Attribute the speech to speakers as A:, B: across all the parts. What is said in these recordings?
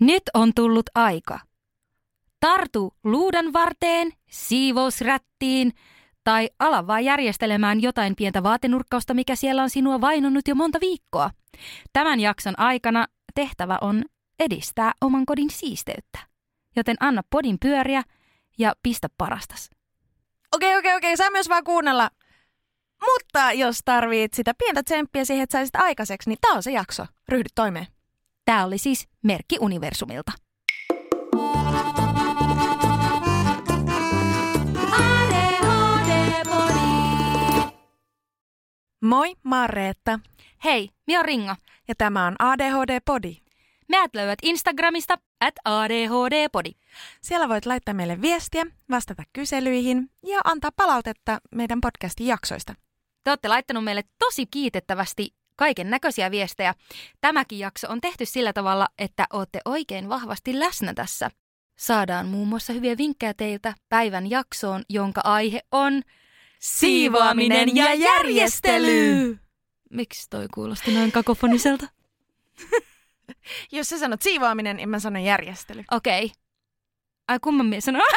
A: Nyt on tullut aika. Tartu luudan varteen, siivousrättiin tai ala vaan järjestelemään jotain pientä vaatenurkkausta, mikä siellä on sinua vainonnut jo monta viikkoa. Tämän jakson aikana tehtävä on edistää oman kodin siisteyttä. Joten anna podin pyöriä ja pistä parastas.
B: Okei, okei, okei, saa myös vaan kuunnella. Mutta jos tarvit sitä pientä tsemppiä siihen, että saisit aikaiseksi, niin tää on se jakso. Ryhdy toimeen.
A: Tämä oli siis merkki universumilta.
B: Moi, mä oon Reetta
A: Hei, minä on Ringa.
B: ja tämä on ADHD Podi.
A: Meät löydät Instagramista at ADHD-podi.
B: Siellä voit laittaa meille viestiä, vastata kyselyihin ja antaa palautetta meidän podcastin jaksoista.
A: Te olette laittanut meille tosi kiitettävästi kaiken näköisiä viestejä. Tämäkin jakso on tehty sillä tavalla, että olette oikein vahvasti läsnä tässä. Saadaan muun muassa hyviä vinkkejä teiltä päivän jaksoon, jonka aihe on
B: Siivoaminen ja järjestely!
A: Miksi toi kuulosti noin kakofoniselta?
B: Jos sä sanot siivoaminen, niin mä sanon järjestely.
A: Okei. Ai kumman mies sanoo?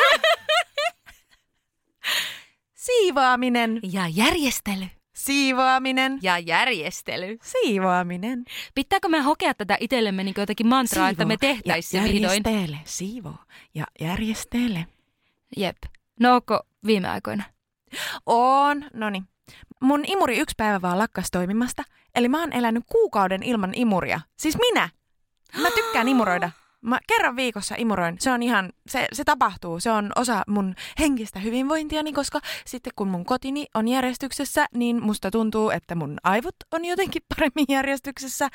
B: Siivoaminen,
A: Ja järjestely.
B: Siivoaminen,
A: Ja järjestely.
B: siivoaminen.
A: Pitääkö me hokea tätä itsellemme niin jotenkin mantraa, että me tehtäisiin
B: ja
A: se vihdoin?
B: järjestele, siivo ja järjestele.
A: Jep. No onko viime aikoina?
B: On, noni. Mun imuri yksi päivä vaan lakkas toimimasta, eli mä oon elänyt kuukauden ilman imuria. Siis minä! Mä tykkään imuroida. Mä kerran viikossa imuroin. Se on ihan, se, se tapahtuu. Se on osa mun henkistä hyvinvointiani, koska sitten kun mun kotini on järjestyksessä, niin musta tuntuu, että mun aivot on jotenkin paremmin järjestyksessä.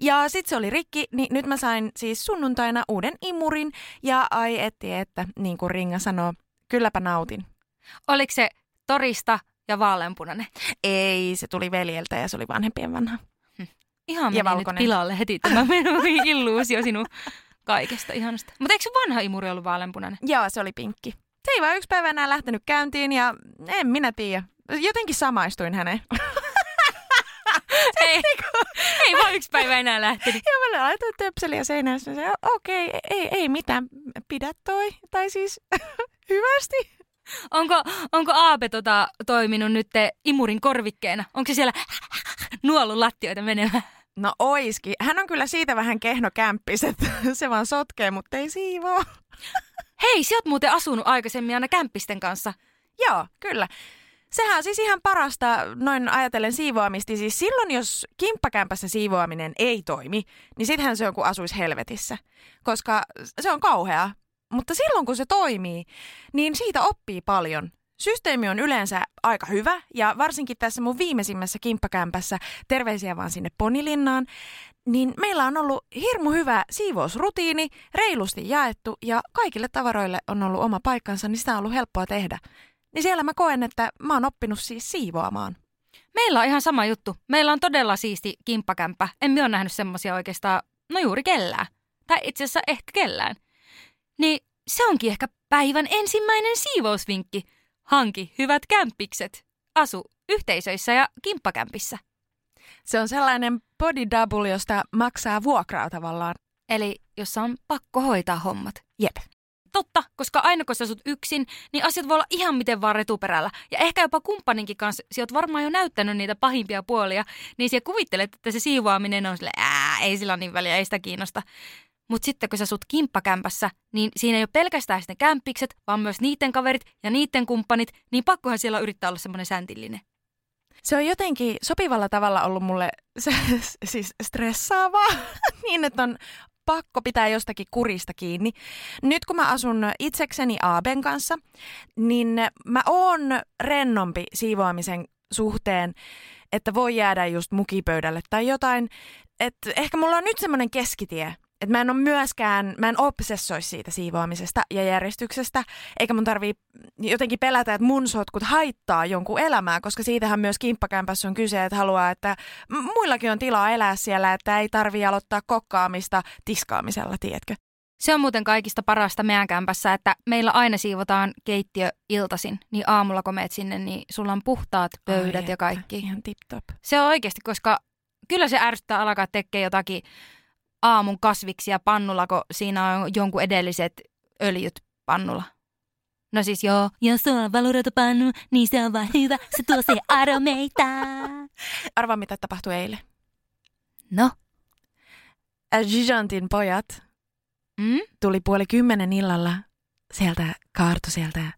B: Ja sit se oli rikki, niin nyt mä sain siis sunnuntaina uuden imurin. Ja ai etti, että niin kuin Ringa sanoo, kylläpä nautin.
A: Oliko se torista ja vaaleanpunainen?
B: Ei, se tuli veljeltä ja se oli vanhempien vanha.
A: Ihan
B: Ja
A: meni nyt
B: valkoinen.
A: pilalle heti tämä illuusio sinun kaikesta ihanasta. Mutta eikö se vanha imuri ollut vaaleanpunainen?
B: Joo, se oli pinkki. Se ei vaan yksi päivä enää lähtenyt käyntiin ja en minä tiedä. Jotenkin samaistuin häneen.
A: ei, ei vaan yksi päivä enää lähtenyt.
B: Ja mä laitoin töpseliä seinään ja se okei, okay, ei, ei mitään, pidä toi. Tai siis hyvästi.
A: Onko, onko Aape tota, toiminut nyt imurin korvikkeena? Onko se siellä nuolun lattioita menemään?
B: No oiski. Hän on kyllä siitä vähän kehnokämppis, että se vaan sotkee, mutta ei siivoo.
A: Hei, sä oot muuten asunut aikaisemmin aina kämppisten kanssa.
B: Joo, kyllä. Sehän on siis ihan parasta noin ajatellen siivoamista. Siis silloin, jos kimppakämpässä siivoaminen ei toimi, niin sittenhän se on kuin asuisi helvetissä. Koska se on kauheaa. Mutta silloin, kun se toimii, niin siitä oppii paljon. Systeemi on yleensä aika hyvä ja varsinkin tässä mun viimeisimmässä kimppakämpässä, terveisiä vaan sinne Ponilinnaan, niin meillä on ollut hirmu hyvä siivousrutiini, reilusti jaettu ja kaikille tavaroille on ollut oma paikkansa, niin sitä on ollut helppoa tehdä. Niin siellä mä koen, että mä oon oppinut siis siivoamaan.
A: Meillä on ihan sama juttu. Meillä on todella siisti kimppakämppä. En mä ole nähnyt semmosia oikeastaan, no juuri kellään. Tai itse asiassa ehkä kellään. Niin se onkin ehkä päivän ensimmäinen siivousvinkki. Hanki hyvät kämppikset. Asu yhteisöissä ja kimppakämpissä.
B: Se on sellainen body double, josta maksaa vuokraa tavallaan.
A: Eli jossa on pakko hoitaa hommat.
B: Jep.
A: Totta, koska aina kun sä asut yksin, niin asiat voi olla ihan miten vaan retuperällä. Ja ehkä jopa kumppaninkin kanssa, sä oot varmaan jo näyttänyt niitä pahimpia puolia, niin sä kuvittelet, että se siivoaminen on sille, ää, ei sillä niin väliä, ei sitä kiinnosta. Mutta sitten kun sä asut kimppakämpässä, niin siinä ei ole pelkästään sitten kämppikset, vaan myös niiden kaverit ja niiden kumppanit, niin pakkohan siellä yrittää olla semmoinen säntillinen.
B: Se on jotenkin sopivalla tavalla ollut mulle se, siis stressaavaa, niin että on pakko pitää jostakin kurista kiinni. Nyt kun mä asun itsekseni Aaben kanssa, niin mä oon rennompi siivoamisen suhteen, että voi jäädä just mukipöydälle tai jotain. Että ehkä mulla on nyt semmoinen keskitie, että mä en ole myöskään, mä en obsessoi siitä siivoamisesta ja järjestyksestä, eikä mun tarvii jotenkin pelätä, että mun sotkut haittaa jonkun elämää, koska siitähän myös kimppakämpässä on kyse, että haluaa, että muillakin on tilaa elää siellä, että ei tarvii aloittaa kokkaamista tiskaamisella, tiedätkö?
A: Se on muuten kaikista parasta meidän kämpässä, että meillä aina siivotaan keittiö iltasin, niin aamulla kun meet sinne, niin sulla on puhtaat pöydät
B: Ai
A: ja kaikki.
B: Ihan tip top.
A: Se on oikeasti, koska kyllä se ärsyttää alkaa tekemään jotakin aamun kasviksia pannulla, kun siinä on jonkun edelliset öljyt pannulla? No siis joo, jos sulla on pannu, niin se on vaan hyvä, se tuo se aromeita.
B: Arvaa, mitä tapahtui eilen.
A: No?
B: Gigantin pojat
A: Mm?
B: tuli puoli kymmenen illalla sieltä, kaartu sieltä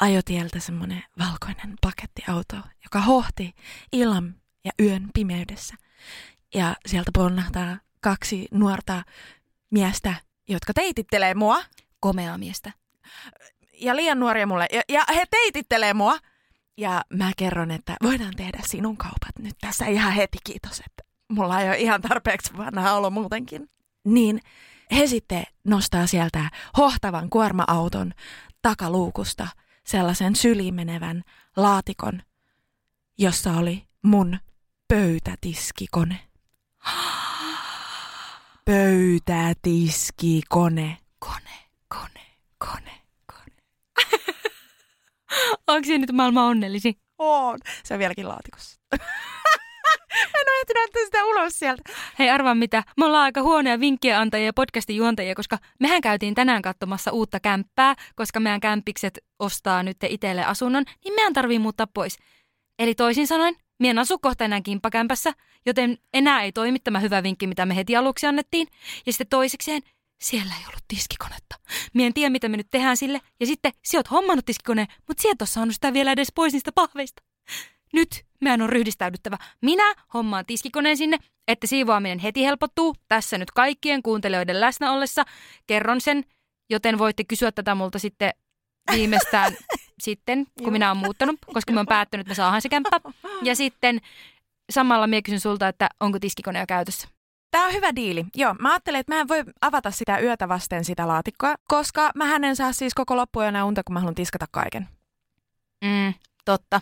B: ajotieltä semmoinen valkoinen pakettiauto, joka hohti illan ja yön pimeydessä. Ja sieltä ponnahtaa kaksi nuorta miestä, jotka teitittelee mua.
A: Komeaa miestä.
B: Ja liian nuoria mulle. Ja, ja he teitittelee mua. Ja mä kerron, että voidaan tehdä sinun kaupat nyt tässä ihan heti, kiitos, että mulla ei ole ihan tarpeeksi vanha olo muutenkin. Niin he sitten nostaa sieltä hohtavan kuorma-auton takaluukusta sellaisen sylimenevän laatikon, jossa oli mun pöytätiskikone. Pöytätiskikone.
A: Kone, kone, kone, kone. Onko se nyt maailman onnellisin?
B: On. Se on vieläkin laatikossa. en ole ehtinyt ottaa sitä ulos sieltä.
A: Hei arvaa mitä, me ollaan aika huonoja vinkkejä antajia ja podcastin juontajia, koska mehän käytiin tänään katsomassa uutta kämppää, koska meidän kämppikset ostaa nyt itelle asunnon, niin meidän tarvii muuttaa pois. Eli toisin sanoen, Mien asu kohta enää kimppakämpässä, joten enää ei toimi tämä hyvä vinkki, mitä me heti aluksi annettiin. Ja sitten toisekseen, siellä ei ollut tiskikonetta. Mien en tiedä, mitä me nyt tehdään sille. Ja sitten, sä oot hommannut tiskikoneen, mutta sieltä on saanut sitä vielä edes pois niistä pahveista. Nyt meidän on ryhdistäydyttävä. Minä hommaan tiskikoneen sinne, että siivoaminen heti helpottuu. Tässä nyt kaikkien kuuntelijoiden läsnä ollessa. Kerron sen, joten voitte kysyä tätä multa sitten viimeistään sitten, kun minä olen muuttanut, koska mä oon päättänyt, että me saadaan se kämppä. Ja sitten samalla minä kysyn sulta, että onko tiskikone jo käytössä.
B: Tämä on hyvä diili. Joo, mä ajattelin, että mä en voi avata sitä yötä vasten sitä laatikkoa, koska mä en saa siis koko loppujen unta, kun mä haluan tiskata kaiken.
A: Mm, totta.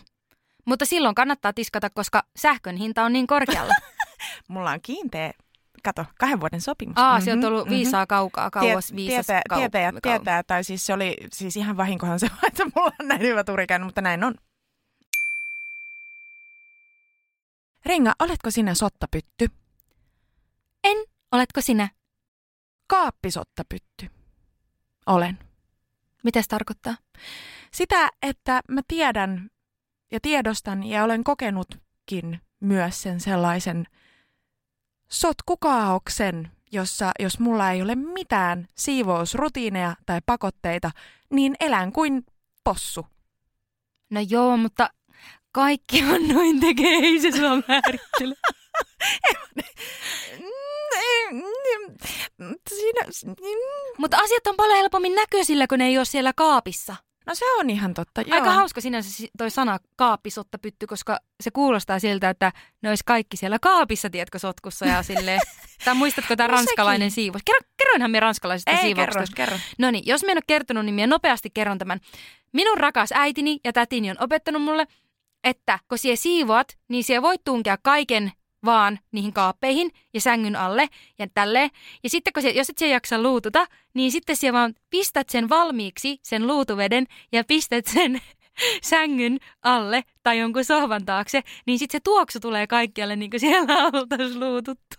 A: Mutta silloin kannattaa tiskata, koska sähkön hinta on niin korkealla.
B: Mulla on kiinteä kato, kahden vuoden sopimus.
A: Aa, mm-hmm, se on ollut mm-hmm. viisaa kaukaa, kauas
B: Tiet,
A: viisas
B: tietää,
A: kau-
B: tietää,
A: kau-
B: tietää, tai siis se oli siis ihan vahinkohan se, että mulla on näin hyvä turi käynyt, mutta näin on. Renga, oletko sinä sottapytty?
A: En. Oletko sinä?
B: Kaappisottapytty. Olen.
A: Mitä se tarkoittaa?
B: Sitä, että mä tiedän ja tiedostan ja olen kokenutkin myös sen sellaisen sotkukaauksen, jossa jos mulla ei ole mitään siivousrutiineja tai pakotteita, niin elän kuin possu.
A: No joo, mutta kaikki on noin tekee, ei se sua määrittele. Mutta asiat on paljon helpommin näköisillä, kun ne ei ole siellä kaapissa.
B: No se on ihan totta. Joo.
A: Aika hauska sinänsä si- toi sana kaappisottapytty, koska se kuulostaa siltä, että ne olisi kaikki siellä kaapissa, tiedätkö, sotkussa ja silleen. tai muistatko tämä
B: No
A: ranskalainen siivous? Kerro, kerroinhan me ranskalaisesta
B: Ei, kerro,
A: siivouksesta.
B: kerro.
A: No niin, jos minä en ole kertonut, niin minä nopeasti kerron tämän. Minun rakas äitini ja tätini on opettanut mulle, että kun sie siivoat, niin sie voit tunkea kaiken vaan niihin kaappeihin ja sängyn alle ja tälleen. Ja sitten kun sie, jos et sie jaksa luututa, niin sitten sie vaan pistät sen valmiiksi, sen luutuveden, ja pistät sen sängyn alle tai jonkun sohvan taakse, niin sitten se tuoksu tulee kaikkialle niin kuin siellä oltaisiin luututtu.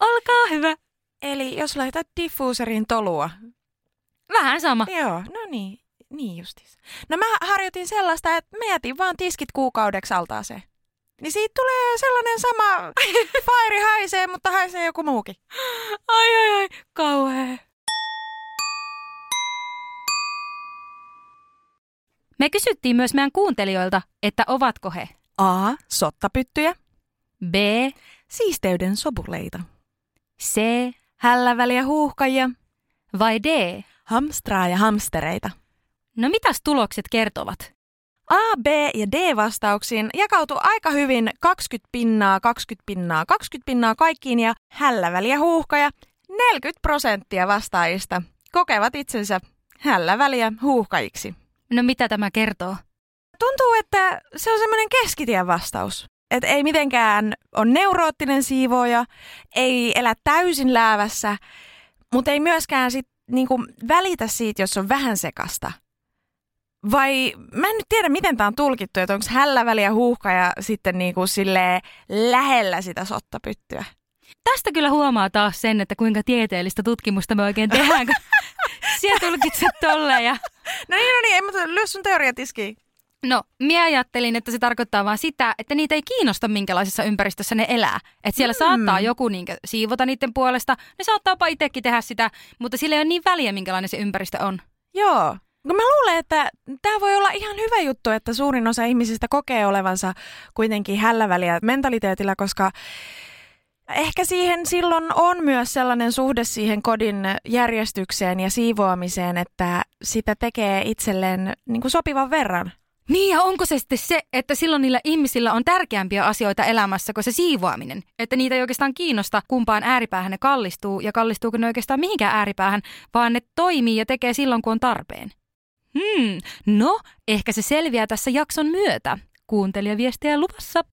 A: Olkaa hyvä.
B: Eli jos laitat diffuuserin tolua.
A: Vähän sama.
B: Joo, no niin. Niin justiinsa. No mä harjoitin sellaista, että mä jätin vaan tiskit kuukaudeksi altaaseen. Niin siitä tulee sellainen sama, fire haisee, mutta haisee joku muukin.
A: Ai ai ai, kauhea. Me kysyttiin myös meidän kuuntelijoilta, että ovatko he
B: A. Sottapyttyjä.
A: B,
B: Siisteyden sopuleita.
A: C
B: Hälläväliä huuhkajia.
A: vai D.
B: Hamstraa ja hamstereita.
A: No mitäs tulokset kertovat?
B: A, B ja D-vastauksiin jakautui aika hyvin 20 pinnaa, 20 pinnaa, 20 pinnaa kaikkiin ja hälläväliä huuhkaja. 40 prosenttia vastaajista kokevat itsensä hälläväliä huuhkajiksi.
A: No mitä tämä kertoo?
B: Tuntuu, että se on semmoinen keskitien vastaus. Et ei mitenkään on neuroottinen siivoja, ei elä täysin läävässä, mutta ei myöskään sit niinku välitä siitä, jos on vähän sekasta. Vai mä en nyt tiedä, miten tämä on tulkittu, että onko hälläväliä huuhka ja sitten niinku silleen lähellä sitä sottapyttyä.
A: Tästä kyllä huomaa taas sen, että kuinka tieteellistä tutkimusta me oikein tehdään, kun siellä tulkitset tolleen ja
B: No niin, no niin, ei mutta lyö sun teoria tiskiin.
A: No, minä ajattelin, että se tarkoittaa vaan sitä, että niitä ei kiinnosta, minkälaisessa ympäristössä ne elää. Että siellä mm. saattaa joku niinkö siivota niiden puolesta, ne saattaapa itsekin tehdä sitä, mutta sillä ei ole niin väliä, minkälainen se ympäristö on.
B: Joo. No mä luulen, että tämä voi olla ihan hyvä juttu, että suurin osa ihmisistä kokee olevansa kuitenkin hälläväliä mentaliteetillä, koska ehkä siihen silloin on myös sellainen suhde siihen kodin järjestykseen ja siivoamiseen, että sitä tekee itselleen niin kuin sopivan verran.
A: Niin ja onko se sitten se, että silloin niillä ihmisillä on tärkeämpiä asioita elämässä kuin se siivoaminen? Että niitä ei oikeastaan kiinnosta, kumpaan ääripäähän ne kallistuu ja kallistuuko ne oikeastaan mihinkään ääripäähän, vaan ne toimii ja tekee silloin, kun on tarpeen. Hmm, no ehkä se selviää tässä jakson myötä. Kuuntelijaviestiä luvassa.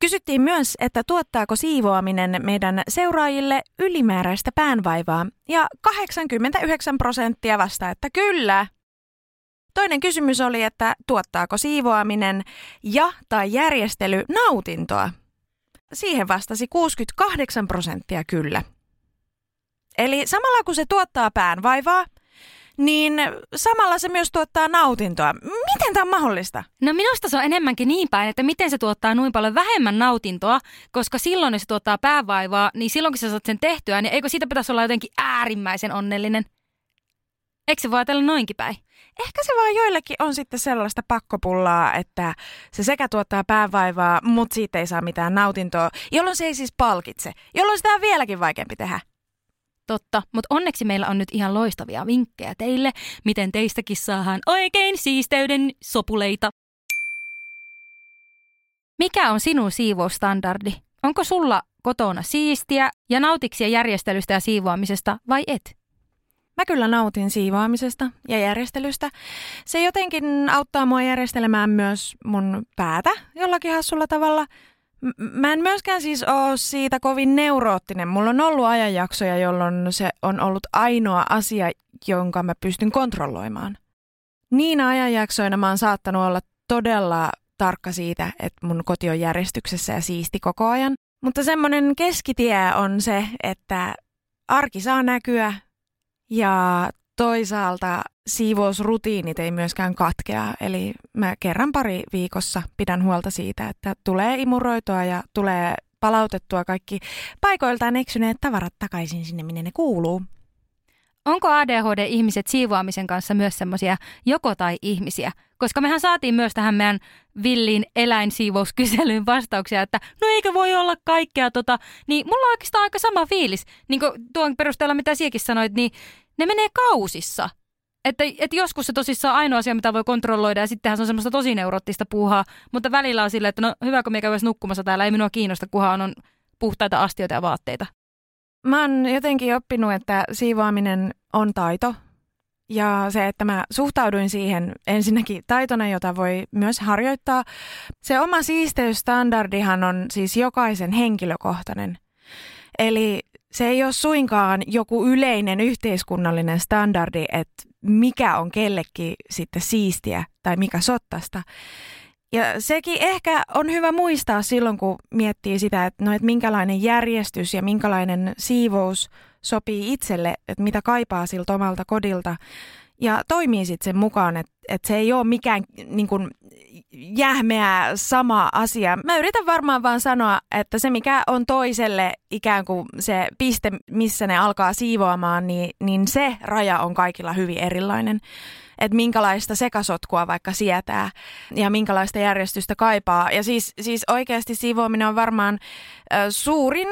B: Kysyttiin myös, että tuottaako siivoaminen meidän seuraajille ylimääräistä päänvaivaa, ja 89 prosenttia vastaa, että kyllä. Toinen kysymys oli, että tuottaako siivoaminen ja tai järjestely nautintoa. Siihen vastasi 68 prosenttia kyllä. Eli samalla kun se tuottaa päänvaivaa, niin samalla se myös tuottaa nautintoa. Miten tämä on mahdollista?
A: No minusta se on enemmänkin niin päin, että miten se tuottaa noin paljon vähemmän nautintoa, koska silloin, jos se tuottaa päävaivaa, niin silloin kun sä saat sen tehtyä, niin eikö siitä pitäisi olla jotenkin äärimmäisen onnellinen? Eikö se voi ajatella noinkin päin?
B: Ehkä se vaan joillekin on sitten sellaista pakkopullaa, että se sekä tuottaa päävaivaa, mutta siitä ei saa mitään nautintoa, jolloin se ei siis palkitse, jolloin sitä on vieläkin vaikeampi tehdä.
A: Totta, mutta onneksi meillä on nyt ihan loistavia vinkkejä teille, miten teistäkin saadaan oikein siisteyden sopuleita. Mikä on sinun siivoustandardi? Onko sulla kotona siistiä ja nautiksi järjestelystä ja siivoamisesta vai et?
B: Mä kyllä nautin siivoamisesta ja järjestelystä. Se jotenkin auttaa mua järjestelemään myös mun päätä jollakin hassulla tavalla – Mä en myöskään siis ole siitä kovin neuroottinen. Mulla on ollut ajanjaksoja, jolloin se on ollut ainoa asia, jonka mä pystyn kontrolloimaan. Niinä ajanjaksoina mä oon saattanut olla todella tarkka siitä, että mun koti on järjestyksessä ja siisti koko ajan. Mutta semmoinen keskitie on se, että arki saa näkyä ja toisaalta siivousrutiinit ei myöskään katkea. Eli mä kerran pari viikossa pidän huolta siitä, että tulee imuroitua ja tulee palautettua kaikki paikoiltaan eksyneet tavarat takaisin sinne, minne ne kuuluu.
A: Onko ADHD-ihmiset siivoamisen kanssa myös semmoisia joko tai ihmisiä? Koska mehän saatiin myös tähän meidän villiin eläinsiivouskyselyyn vastauksia, että no eikö voi olla kaikkea tota, niin mulla on oikeastaan aika sama fiilis. Niin kuin tuon perusteella, mitä siekin sanoit, niin ne menee kausissa. Että, että joskus se tosissaan on ainoa asia, mitä voi kontrolloida, ja sittenhän se on semmoista tosi neuroottista puuhaa. Mutta välillä on silleen, että no hyvä, kun käydään nukkumassa täällä, ei minua kiinnosta, kunhan on puhtaita astioita ja vaatteita.
B: Mä oon jotenkin oppinut, että siivoaminen on taito. Ja se, että mä suhtauduin siihen ensinnäkin taitona, jota voi myös harjoittaa. Se oma siisteysstandardihan on siis jokaisen henkilökohtainen. Eli se ei ole suinkaan joku yleinen yhteiskunnallinen standardi, että mikä on kellekin sitten siistiä tai mikä sottasta. Ja sekin ehkä on hyvä muistaa silloin, kun miettii sitä, että, no, että minkälainen järjestys ja minkälainen siivous sopii itselle, että mitä kaipaa siltä omalta kodilta. Ja toimii sitten sen mukaan, että, että se ei ole mikään niin kuin, jähmeä sama asia. Mä yritän varmaan vaan sanoa, että se mikä on toiselle ikään kuin se piste, missä ne alkaa siivoamaan, niin, niin se raja on kaikilla hyvin erilainen että minkälaista sekasotkua vaikka sietää ja minkälaista järjestystä kaipaa. Ja siis, siis oikeasti siivoaminen on varmaan suurin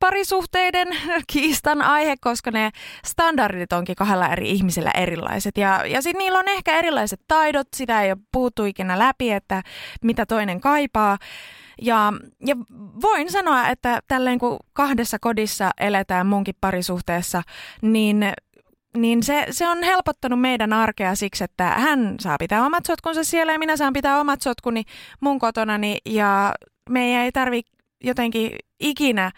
B: parisuhteiden kiistan aihe, koska ne standardit onkin kahdella eri ihmisellä erilaiset. Ja, ja sitten niillä on ehkä erilaiset taidot, sitä ei ole puhuttu ikinä läpi, että mitä toinen kaipaa. Ja, ja voin sanoa, että tälleen kun kahdessa kodissa eletään munkin parisuhteessa, niin niin se, se on helpottanut meidän arkea siksi, että hän saa pitää omat sotkunsa siellä ja minä saan pitää omat sotkuni mun kotonani ja meidän ei tarvi jotenkin ikinä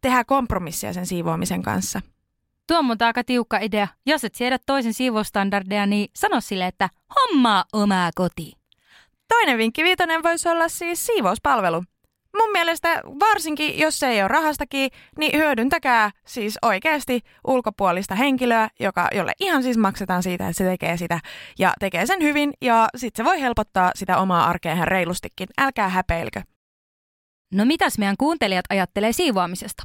B: tehdä kompromissia sen siivoamisen kanssa.
A: Tuo on aika tiukka idea. Jos et siedä toisen siivoustandardeja, niin sano sille, että hommaa omaa koti.
B: Toinen vinkki viitonen voisi olla siis siivouspalvelu. Mun mielestä varsinkin, jos se ei ole rahastakin, niin hyödyntäkää siis oikeasti ulkopuolista henkilöä, joka, jolle ihan siis maksetaan siitä, että se tekee sitä ja tekee sen hyvin ja sitten se voi helpottaa sitä omaa arkea ihan reilustikin. Älkää häpeilkö.
A: No mitäs meidän kuuntelijat ajattelee siivoamisesta?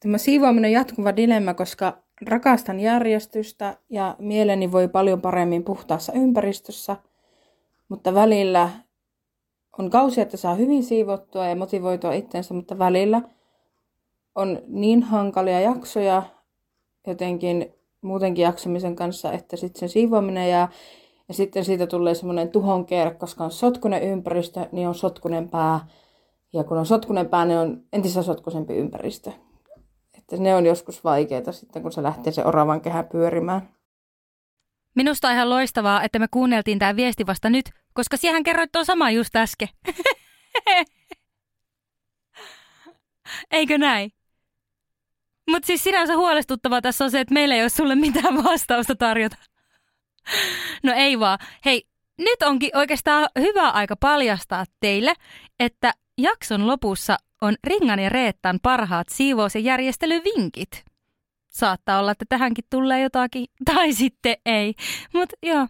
C: Tämä siivoaminen on jatkuva dilemma, koska rakastan järjestystä ja mieleni voi paljon paremmin puhtaassa ympäristössä, mutta välillä on kausia, että saa hyvin siivottua ja motivoitua itsensä, mutta välillä on niin hankalia jaksoja jotenkin muutenkin jaksamisen kanssa, että sitten se siivoaminen ja, ja sitten siitä tulee semmoinen tuhon kierre, koska on sotkunen ympäristö, niin on sotkunen pää. Ja kun on sotkunen pää, niin on entistä sotkuisempi ympäristö. Että ne on joskus vaikeita sitten, kun se lähtee se oravan kehä pyörimään.
A: Minusta on ihan loistavaa, että me kuunneltiin tämä viesti vasta nyt, koska siihen kerroit tuon sama just äsken. Eikö näin? Mutta siis sinänsä huolestuttavaa tässä on se, että meillä ei ole sulle mitään vastausta tarjota. No ei vaan. Hei, nyt onkin oikeastaan hyvä aika paljastaa teille, että jakson lopussa on Ringan ja Reettan parhaat siivous- ja järjestelyvinkit. Saattaa olla, että tähänkin tulee jotakin, tai sitten ei. Mutta joo.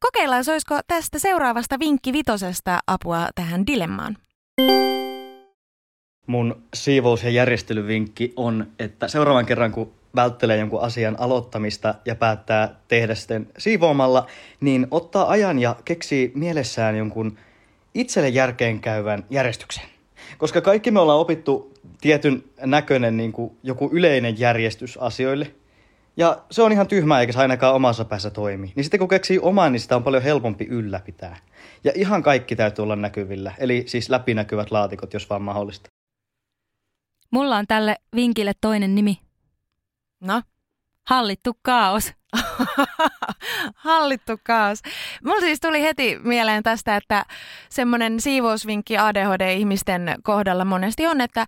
B: Kokeillaan, olisiko tästä seuraavasta vinkki vitosesta apua tähän dilemmaan.
D: Mun siivous- ja järjestelyvinkki on, että seuraavan kerran kun välttelee jonkun asian aloittamista ja päättää tehdä sitten siivoamalla, niin ottaa ajan ja keksii mielessään jonkun itselle järkeen käyvän järjestyksen. Koska kaikki me ollaan opittu tietyn näköinen niin kuin joku yleinen järjestys asioille. Ja se on ihan tyhmää, eikä se ainakaan omassa päässä toimi. Niin sitten kun keksii oman, niin sitä on paljon helpompi ylläpitää. Ja ihan kaikki täytyy olla näkyvillä. Eli siis läpinäkyvät laatikot, jos vaan mahdollista.
A: Mulla on tälle vinkille toinen nimi.
B: No?
A: Hallittu kaos.
B: Hallittu kaos. Mulla siis tuli heti mieleen tästä, että semmoinen siivousvinkki ADHD-ihmisten kohdalla monesti on, että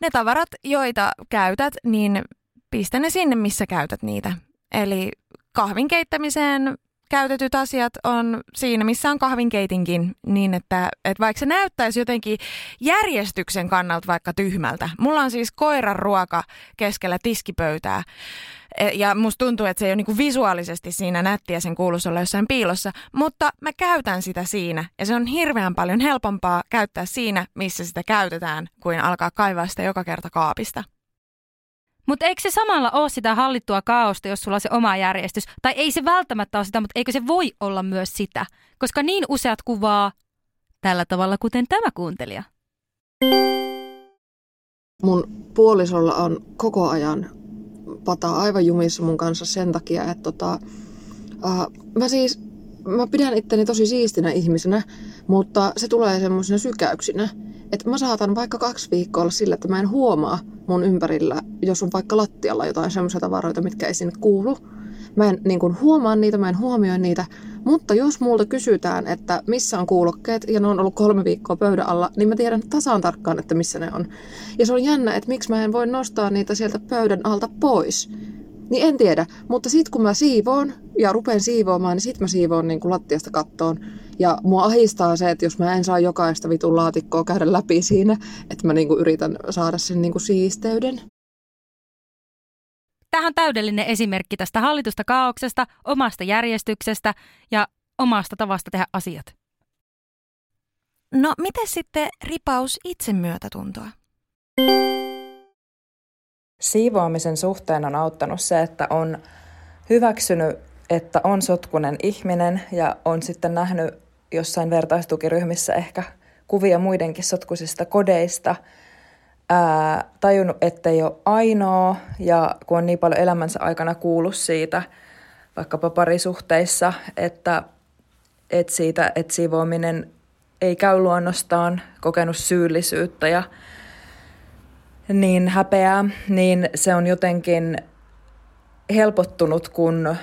B: ne tavarat, joita käytät, niin pistä ne sinne, missä käytät niitä. Eli kahvin keittämiseen käytetyt asiat on siinä, missä on kahvinkeitinkin, niin että, että vaikka se näyttäisi jotenkin järjestyksen kannalta vaikka tyhmältä. Mulla on siis koiran ruoka keskellä tiskipöytää, e, ja musta tuntuu, että se ei ole niinku visuaalisesti siinä nättiä, sen kuuluisi olla jossain piilossa, mutta mä käytän sitä siinä. Ja se on hirveän paljon helpompaa käyttää siinä, missä sitä käytetään, kuin alkaa kaivaa sitä joka kerta kaapista.
A: Mutta eikö se samalla ole sitä hallittua kaaosta, jos sulla on se oma järjestys? Tai ei se välttämättä ole sitä, mutta eikö se voi olla myös sitä? Koska niin useat kuvaa tällä tavalla, kuten tämä kuuntelija.
E: Mun puolisolla on koko ajan pata aivan jumissa mun kanssa sen takia, että tota, uh, mä siis mä pidän itteni tosi siistinä ihmisenä, mutta se tulee semmoisena sykäyksinä. Että mä saatan vaikka kaksi viikkoa olla sillä, että mä en huomaa mun ympärillä, jos on vaikka lattialla jotain semmoisia tavaroita, mitkä ei sinne kuulu. Mä en niin kuin, huomaa niitä, mä en huomioi niitä, mutta jos multa kysytään, että missä on kuulokkeet ja ne on ollut kolme viikkoa pöydän alla, niin mä tiedän tasaan tarkkaan, että missä ne on. Ja se on jännä, että miksi mä en voi nostaa niitä sieltä pöydän alta pois. Niin en tiedä, mutta sitten kun mä siivoon ja rupean siivoamaan, niin sitten mä siivoon niin kuin lattiasta kattoon. Ja mua ahistaa se, että jos mä en saa jokaista vitun laatikkoa käydä läpi siinä, että mä niin kuin yritän saada sen niin kuin siisteyden.
A: Tähän on täydellinen esimerkki tästä hallitusta kaauksesta, omasta järjestyksestä ja omasta tavasta tehdä asiat.
B: No, miten sitten ripaus itsemyötätuntoa?
F: Siivoamisen suhteen on auttanut se, että on hyväksynyt, että on sotkunen ihminen ja on sitten nähnyt jossain vertaistukiryhmissä ehkä kuvia muidenkin sotkuisista kodeista, ää, tajunnut, ei ole ainoa ja kun on niin paljon elämänsä aikana kuullut siitä, vaikkapa parisuhteissa, että, että siitä, että siivoaminen ei käy luonnostaan, kokenut syyllisyyttä ja niin häpeää, niin se on jotenkin helpottunut, kun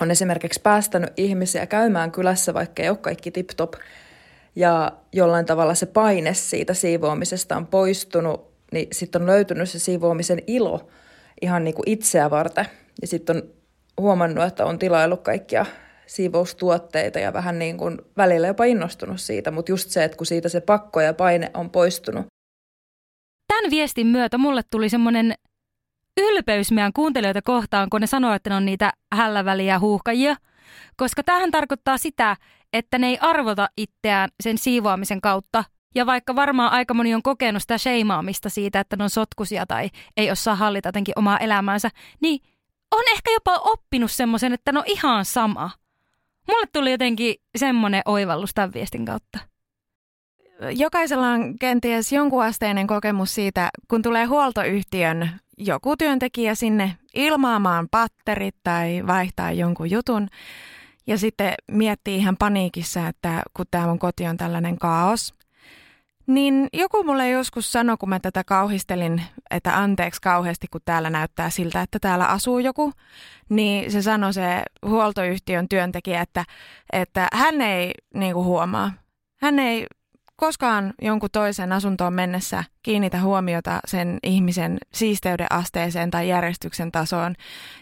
F: on esimerkiksi päästänyt ihmisiä käymään kylässä, vaikka ei ole kaikki tip-top, ja jollain tavalla se paine siitä siivoamisesta on poistunut, niin sitten on löytynyt se siivoamisen ilo ihan niin kuin itseä varten. Ja sitten on huomannut, että on tilaillut kaikkia siivoustuotteita ja vähän niin kuin välillä jopa innostunut siitä, mutta just se, että kun siitä se pakko ja paine on poistunut.
A: Tämän viestin myötä mulle tuli semmoinen ylpeys meidän kuuntelijoita kohtaan, kun ne sanoo, että ne on niitä hälläväliä huuhkajia. Koska tähän tarkoittaa sitä, että ne ei arvota itseään sen siivoamisen kautta. Ja vaikka varmaan aika moni on kokenut sitä sheimaamista siitä, että ne on sotkusia tai ei osaa hallita jotenkin omaa elämäänsä, niin on ehkä jopa oppinut semmoisen, että no ihan sama. Mulle tuli jotenkin semmoinen oivallus tämän viestin kautta.
B: Jokaisella on kenties jonkun asteinen kokemus siitä, kun tulee huoltoyhtiön joku työntekijä sinne ilmaamaan patterit tai vaihtaa jonkun jutun. Ja sitten miettii ihan paniikissa, että kun tämä mun koti on tällainen kaos. Niin joku mulle joskus sanoi, kun mä tätä kauhistelin, että anteeksi kauheasti, kun täällä näyttää siltä, että täällä asuu joku. Niin se sanoi se huoltoyhtiön työntekijä, että, että hän ei niin kuin huomaa. Hän ei koskaan jonkun toisen asuntoon mennessä kiinnitä huomiota sen ihmisen siisteyden asteeseen tai järjestyksen tasoon.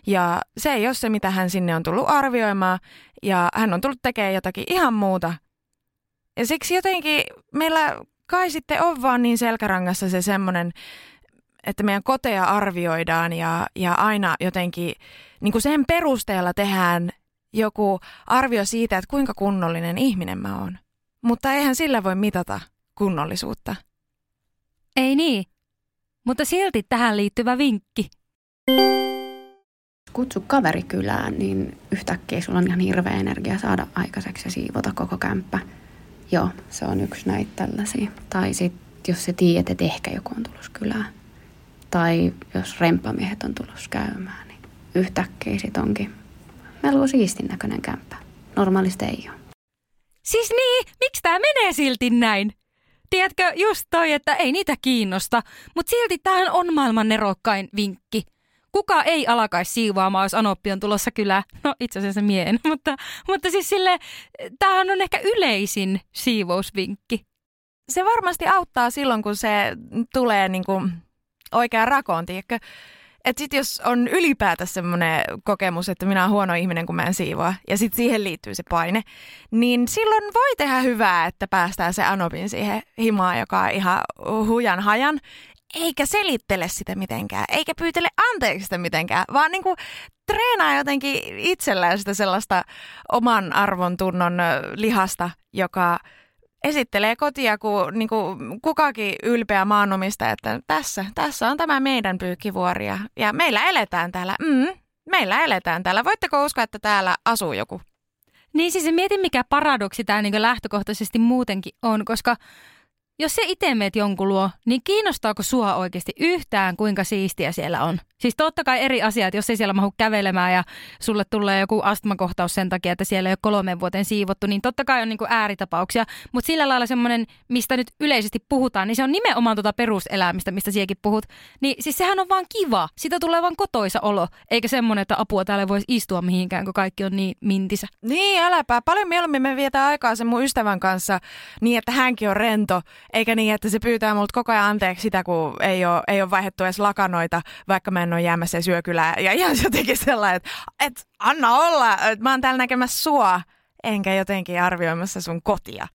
B: Ja se ei ole se, mitä hän sinne on tullut arvioimaan, ja hän on tullut tekemään jotakin ihan muuta. Ja siksi jotenkin meillä kai sitten on vaan niin selkärangassa se semmoinen, että meidän koteja arvioidaan ja, ja aina jotenkin niin kuin sen perusteella tehdään joku arvio siitä, että kuinka kunnollinen ihminen mä oon. Mutta eihän sillä voi mitata kunnollisuutta.
A: Ei niin, mutta silti tähän liittyvä vinkki.
G: Kutsu kaveri kylään, niin yhtäkkiä sulla on ihan hirveä energia saada aikaiseksi ja siivota koko kämppä. Joo, se on yksi näitä tällaisia. Tai sitten jos sä tiedät, että ehkä joku on tullut kylään. Tai jos remppamiehet on tullut käymään, niin yhtäkkiä sit onkin melko siistin näköinen kämppä. Normaalisti ei ole.
A: Siis niin, miksi tämä menee silti näin? Tiedätkö, just toi, että ei niitä kiinnosta, mutta silti tämähän on maailman nerokkain vinkki. Kuka ei alkaisi siivoamaan, jos Anoppi on tulossa kyllä, no itse asiassa mien, mutta, mutta siis sille, tämähän on ehkä yleisin siivousvinkki.
B: Se varmasti auttaa silloin, kun se tulee niin kuin oikeaan rakoon, tiedätkö? Että sit jos on ylipäätään semmoinen kokemus, että minä olen huono ihminen, kun mä en siivoa, ja sitten siihen liittyy se paine, niin silloin voi tehdä hyvää, että päästään se anopin siihen himaan, joka on ihan hujan hajan, eikä selittele sitä mitenkään, eikä pyytele anteeksi sitä mitenkään, vaan niinku treenaa jotenkin itsellään sitä sellaista oman arvon tunnon lihasta, joka esittelee kotia kuin, niin kuin kukakin ylpeä maanomista, että tässä, tässä on tämä meidän pyykkivuori ja, ja meillä eletään täällä. Mm, meillä eletään täällä. Voitteko uskoa, että täällä asuu joku?
A: Niin siis mietin, mikä paradoksi tämä niin lähtökohtaisesti muutenkin on, koska jos se itse meet jonkun luo, niin kiinnostaako sua oikeasti yhtään, kuinka siistiä siellä on? Siis totta kai eri asiat, jos ei siellä mahu kävelemään ja sulle tulee joku astmakohtaus sen takia, että siellä ei ole kolmen vuoteen siivottu, niin totta kai on niin kuin ääritapauksia. Mutta sillä lailla semmoinen, mistä nyt yleisesti puhutaan, niin se on nimenomaan tuota peruselämistä, mistä siekin puhut. Niin siis sehän on vaan kiva. Sitä tulee vaan kotoisa olo, eikä semmoinen, että apua täällä voisi istua mihinkään, kun kaikki on niin mintisä.
B: Niin, äläpä. Paljon mieluummin me vietään aikaa sen mun ystävän kanssa niin, että hänkin on rento, eikä niin, että se pyytää multa koko ajan anteeksi sitä, kun ei ole, ei ole vaihdettu edes lakanoita, vaikka mä en ole jäämässä syökylään. Ja ihan jotenkin sellainen, että, että anna olla, että mä oon täällä näkemässä sua, enkä jotenkin arvioimassa sun kotia.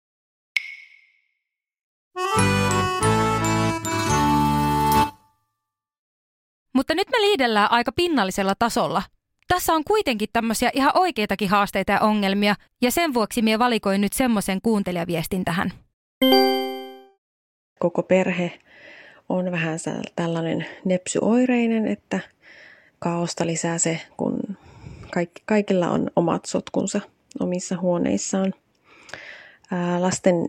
A: Mutta nyt me liidellään aika pinnallisella tasolla. Tässä on kuitenkin tämmöisiä ihan oikeitakin haasteita ja ongelmia, ja sen vuoksi mie valikoin nyt semmoisen kuuntelijaviestin tähän.
H: Koko perhe on vähän tällainen nepsyoireinen, että kaosta lisää se, kun kaikki, kaikilla on omat sotkunsa omissa huoneissaan. Ää, lasten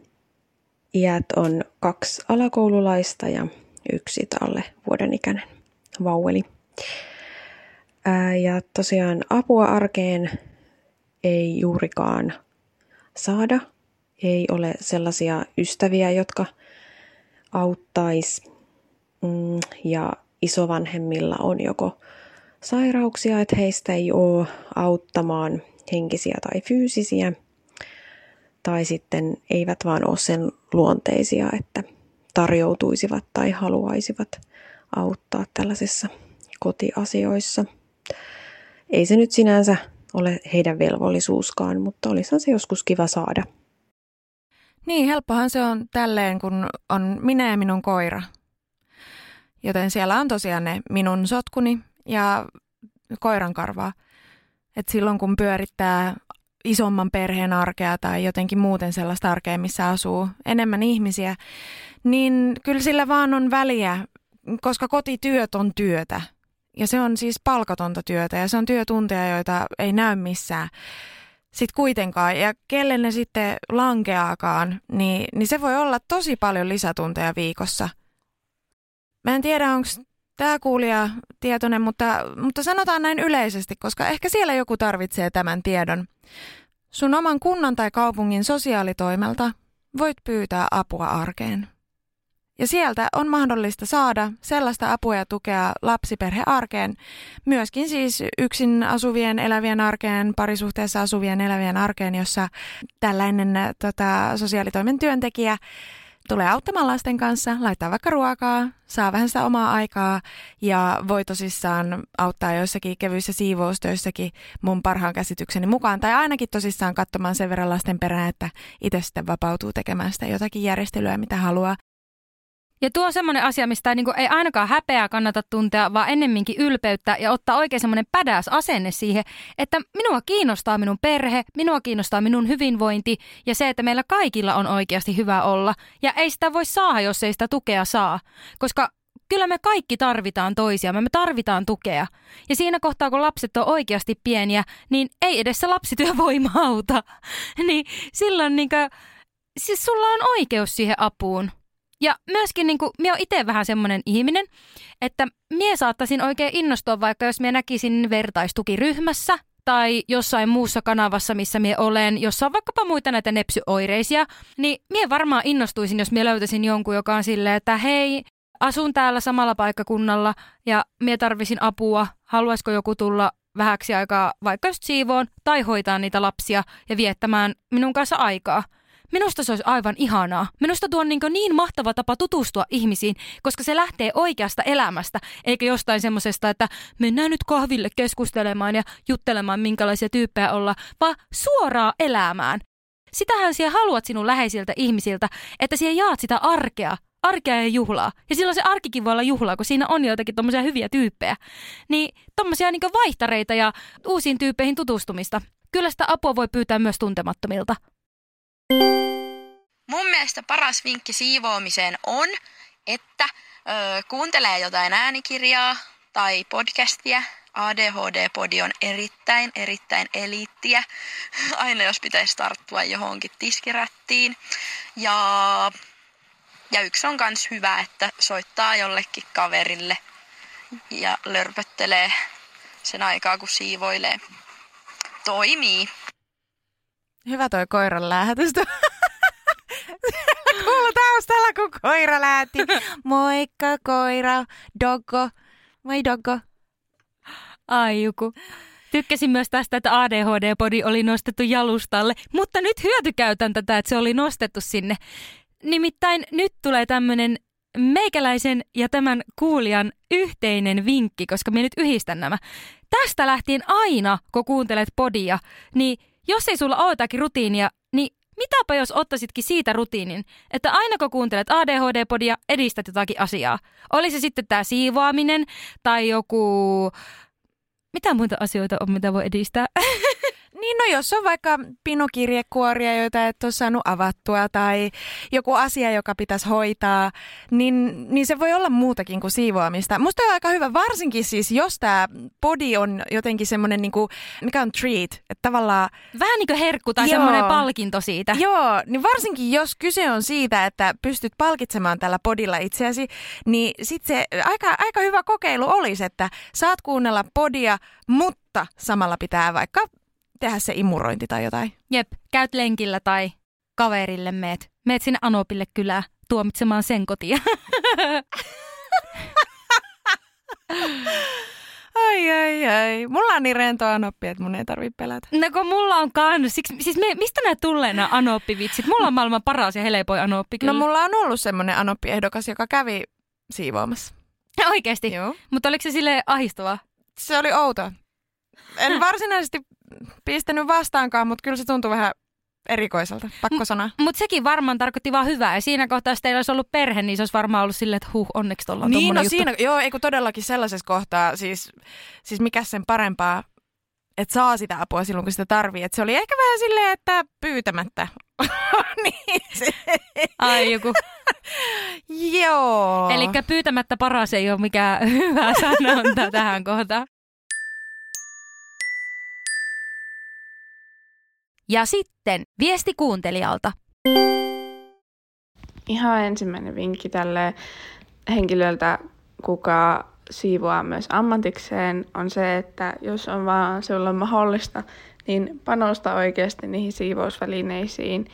H: iät on kaksi alakoululaista ja yksi alle vuoden ikäinen vauveli. Ää, ja tosiaan apua arkeen ei juurikaan saada. Ei ole sellaisia ystäviä, jotka auttaisi ja isovanhemmilla on joko sairauksia, että heistä ei ole auttamaan henkisiä tai fyysisiä, tai sitten eivät vaan ole sen luonteisia, että tarjoutuisivat tai haluaisivat auttaa tällaisissa kotiasioissa. Ei se nyt sinänsä ole heidän velvollisuuskaan, mutta olisihan se joskus kiva saada.
B: Niin, helppohan se on tälleen, kun on minä ja minun koira. Joten siellä on tosiaan ne minun sotkuni ja koiran karvaa. Et silloin kun pyörittää isomman perheen arkea tai jotenkin muuten sellaista arkea, missä asuu enemmän ihmisiä, niin kyllä sillä vaan on väliä, koska kotityöt on työtä. Ja se on siis palkatonta työtä ja se on työtunteja, joita ei näy missään sitten kuitenkaan. Ja kelle ne sitten lankeaakaan, niin, niin se voi olla tosi paljon lisätunteja viikossa. Mä en tiedä, onko tämä kuulija tietoinen, mutta, mutta sanotaan näin yleisesti, koska ehkä siellä joku tarvitsee tämän tiedon. Sun oman kunnan tai kaupungin sosiaalitoimelta voit pyytää apua arkeen. Ja sieltä on mahdollista saada sellaista apua ja tukea lapsiperhearkeen, myöskin siis yksin asuvien elävien arkeen, parisuhteessa asuvien elävien arkeen, jossa tällainen tota, sosiaalitoimen työntekijä tulee auttamaan lasten kanssa, laittaa vaikka ruokaa, saa vähän sitä omaa aikaa ja voi tosissaan auttaa joissakin kevyissä siivoustöissäkin mun parhaan käsitykseni mukaan. Tai ainakin tosissaan katsomaan sen verran lasten perään, että itse sitten vapautuu tekemään sitä jotakin järjestelyä, mitä haluaa.
A: Ja tuo on semmoinen asia, mistä niin ei ainakaan häpeää kannata tuntea, vaan ennemminkin ylpeyttä ja ottaa oikein semmoinen pädäs asenne siihen, että minua kiinnostaa minun perhe, minua kiinnostaa minun hyvinvointi ja se, että meillä kaikilla on oikeasti hyvä olla. Ja ei sitä voi saada, jos ei sitä tukea saa, koska kyllä me kaikki tarvitaan toisia, me tarvitaan tukea. Ja siinä kohtaa, kun lapset on oikeasti pieniä, niin ei edes se lapsityövoima auta. niin silloin niin kuin, siis sulla on oikeus siihen apuun. Ja myöskin niin kuin, minä olen itse vähän semmoinen ihminen, että minä saattaisin oikein innostua vaikka, jos minä näkisin vertaistukiryhmässä tai jossain muussa kanavassa, missä minä olen, jossa on vaikkapa muita näitä nepsyoireisia, niin minä varmaan innostuisin, jos minä löytäisin jonkun, joka on silleen, että hei, asun täällä samalla paikkakunnalla ja minä tarvisin apua, haluaisiko joku tulla vähäksi aikaa vaikka just siivoon tai hoitaa niitä lapsia ja viettämään minun kanssa aikaa – Minusta se olisi aivan ihanaa. Minusta tuo on niin, niin mahtava tapa tutustua ihmisiin, koska se lähtee oikeasta elämästä, eikä jostain semmoisesta, että mennään nyt kahville keskustelemaan ja juttelemaan, minkälaisia tyyppejä olla, vaan suoraa elämään. Sitähän siellä haluat sinun läheisiltä ihmisiltä, että siellä jaat sitä arkea, arkea ja juhlaa. Ja silloin se arkikin voi olla juhlaa, kun siinä on joitakin tommosia hyviä tyyppejä. Niin tommosia niin vaihtareita ja uusiin tyyppeihin tutustumista. Kyllä sitä apua voi pyytää myös tuntemattomilta.
I: Mun mielestä paras vinkki siivoamiseen on, että ö, kuuntelee jotain äänikirjaa tai podcastia. ADHD-podi on erittäin, erittäin eliittiä. Aina jos pitäisi tarttua johonkin tiskirättiin. Ja, ja yksi on myös hyvä, että soittaa jollekin kaverille ja lörpöttelee sen aikaa, kun siivoilee. Toimii.
B: Hyvä toi koiran lähetys. Kuuluu taustalla, kun koira lähti. Moikka koira, doggo. Moi doggo.
A: Ai joku. Tykkäsin myös tästä, että ADHD-podi oli nostettu jalustalle, mutta nyt hyötykäytän tätä, että se oli nostettu sinne. Nimittäin nyt tulee tämmöinen meikäläisen ja tämän kuulijan yhteinen vinkki, koska minä nyt yhdistän nämä. Tästä lähtien aina, kun kuuntelet podia, niin jos ei sulla ole jotakin rutiinia, niin mitäpä jos ottaisitkin siitä rutiinin, että aina kun kuuntelet ADHD-podia, edistät jotakin asiaa. Oli se sitten tämä siivoaminen tai joku... Mitä muita asioita on, mitä voi edistää?
B: Niin no jos on vaikka pinokirjekuoria, joita et ole saanut avattua tai joku asia, joka pitäisi hoitaa, niin, niin se voi olla muutakin kuin siivoamista. Musta on aika hyvä, varsinkin siis jos tämä body on jotenkin semmoinen, niin kuin, mikä on treat, että tavallaan...
A: Vähän niin kuin herkku tai semmoinen palkinto siitä.
B: Joo, niin varsinkin jos kyse on siitä, että pystyt palkitsemaan tällä podilla itseäsi, niin sitten se aika, aika hyvä kokeilu olisi, että saat kuunnella podia, mutta samalla pitää vaikka tehdä se imurointi tai jotain.
A: Jep, käyt lenkillä tai kaverille meet. Meet sinne Anopille kylään tuomitsemaan sen kotia.
B: Ai, ai, ai. Mulla on niin rento anoppi, että mun ei tarvitse pelätä.
A: No kun mulla on kans. Siksi, siis me, mistä nämä tulee nämä anoppivitsit? Mulla on maailman paras ja helpoin anoppi kyllä.
B: No mulla on ollut semmoinen anoppiehdokas, joka kävi siivoamassa.
A: Oikeesti?
B: Joo.
A: Mutta oliko se sille ahistavaa?
B: Se oli outo. En varsinaisesti pistänyt vastaankaan, mutta kyllä se tuntuu vähän erikoiselta, pakko sanoa.
A: Mutta sekin varmaan tarkoitti vaan hyvää. Ja siinä kohtaa, jos teillä olisi ollut perhe, niin se olisi varmaan ollut silleen, että huh, onneksi tuolla on
B: Niin, no
A: juttu.
B: siinä, joo, ei kun todellakin sellaisessa kohtaa, siis, siis mikä sen parempaa, että saa sitä apua silloin, kun sitä tarvii. Et se oli ehkä vähän silleen, että pyytämättä. niin se.
A: Ai joku.
B: Joo.
A: Eli pyytämättä paras ei ole mikään hyvä sanonta tähän kohtaan. Ja sitten viesti kuuntelijalta.
J: Ihan ensimmäinen vinkki tälle henkilöltä, kuka siivoaa myös ammatikseen, on se, että jos on vaan sinulle mahdollista, niin panosta oikeasti niihin siivousvälineisiin.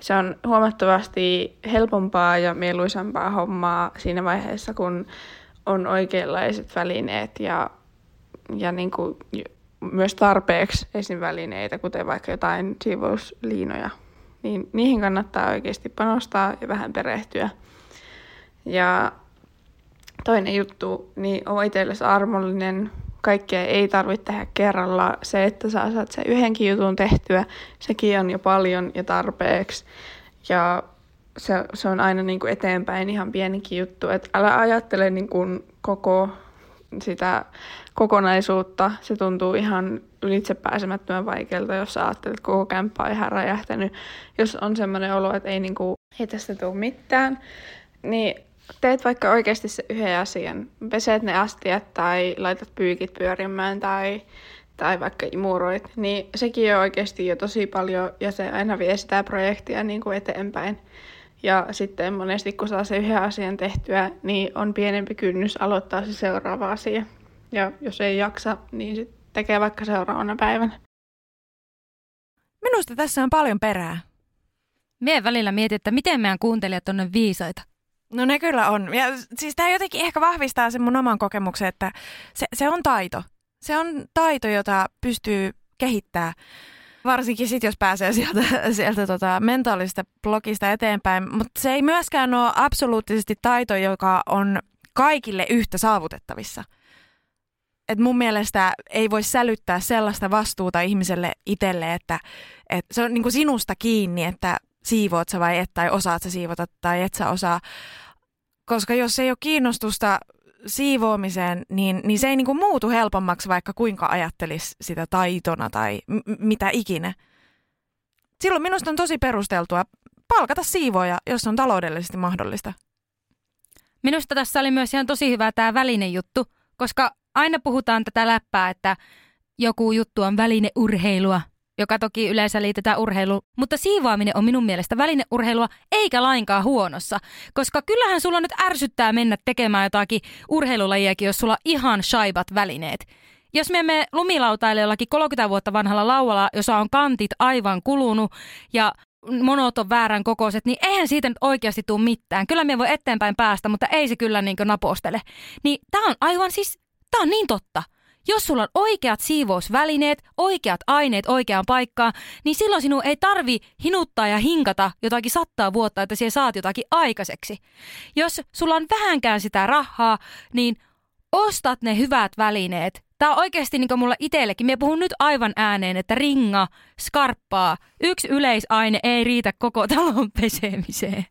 J: Se on huomattavasti helpompaa ja mieluisampaa hommaa siinä vaiheessa, kun on oikeanlaiset välineet ja, ja niin kuin myös tarpeeksi esim. välineitä, kuten vaikka jotain siivousliinoja. Niin niihin kannattaa oikeasti panostaa ja vähän perehtyä. Ja toinen juttu, niin on itsellesi armollinen. Kaikkea ei tarvitse tehdä kerralla. Se, että sä saat sen yhdenkin jutun tehtyä, sekin on jo paljon ja tarpeeksi. Ja se, se on aina niin kuin eteenpäin ihan pienikin juttu. Että älä ajattele niin kuin koko sitä kokonaisuutta. Se tuntuu ihan ylitse pääsemättömän vaikealta, jos ajattelet, että koko kämppä on ihan räjähtänyt. Jos on semmoinen olo, että ei, niin kuin, ei tästä tule mitään, niin teet vaikka oikeasti se yhden asian. Peset ne astiat tai laitat pyykit pyörimään tai, tai vaikka imuroit, niin sekin on oikeasti jo tosi paljon ja se aina vie sitä projektia niin kuin eteenpäin. Ja sitten monesti kun saa se yhden asian tehtyä, niin on pienempi kynnys aloittaa se seuraava asia. Ja jos ei jaksa, niin sit tekee vaikka seuraavana päivänä.
B: Minusta tässä on paljon perää.
A: Mie välillä mietin, että miten meidän kuuntelijat on viisaita.
B: No ne kyllä on. Ja siis tämä jotenkin ehkä vahvistaa sen mun oman kokemuksen, että se, se on taito. Se on taito, jota pystyy kehittämään. Varsinkin sitten, jos pääsee sieltä, sieltä tota mentaalisesta blogista eteenpäin. Mutta se ei myöskään ole absoluuttisesti taito, joka on kaikille yhtä saavutettavissa. Et mun mielestä ei voi sälyttää sellaista vastuuta ihmiselle itselle, että, että se on niinku sinusta kiinni, että siivoat sä vai et, tai osaat sä siivota tai et sä osaa. Koska jos ei ole kiinnostusta siivoamiseen, niin, niin se ei niinku muutu helpommaksi, vaikka kuinka ajattelisi sitä taitona tai m- mitä ikinä. Silloin minusta on tosi perusteltua palkata siivoja, jos on taloudellisesti mahdollista.
A: Minusta tässä oli myös ihan tosi hyvä tämä välinejuttu, koska aina puhutaan tätä läppää, että joku juttu on välineurheilua, joka toki yleensä liitetään urheiluun, mutta siivoaminen on minun mielestä välineurheilua eikä lainkaan huonossa, koska kyllähän sulla nyt ärsyttää mennä tekemään jotakin urheilulajiakin, jos sulla ihan shaibat välineet. Jos me emme lumilautaille jollakin 30 vuotta vanhalla lauvalla, jossa on kantit aivan kulunut ja monot on väärän kokoiset, niin eihän siitä nyt oikeasti tule mitään. Kyllä me voi eteenpäin päästä, mutta ei se kyllä niin napostele. Niin tämä on aivan siis, tämä on niin totta. Jos sulla on oikeat siivousvälineet, oikeat aineet oikeaan paikkaan, niin silloin sinun ei tarvi hinuttaa ja hinkata jotakin sattaa vuotta, että siellä saat jotakin aikaiseksi. Jos sulla on vähänkään sitä rahaa, niin ostat ne hyvät välineet. Tämä on oikeasti niin mulla itsellekin. Minä puhun nyt aivan ääneen, että ringa, skarppaa, yksi yleisaine ei riitä koko talon pesemiseen.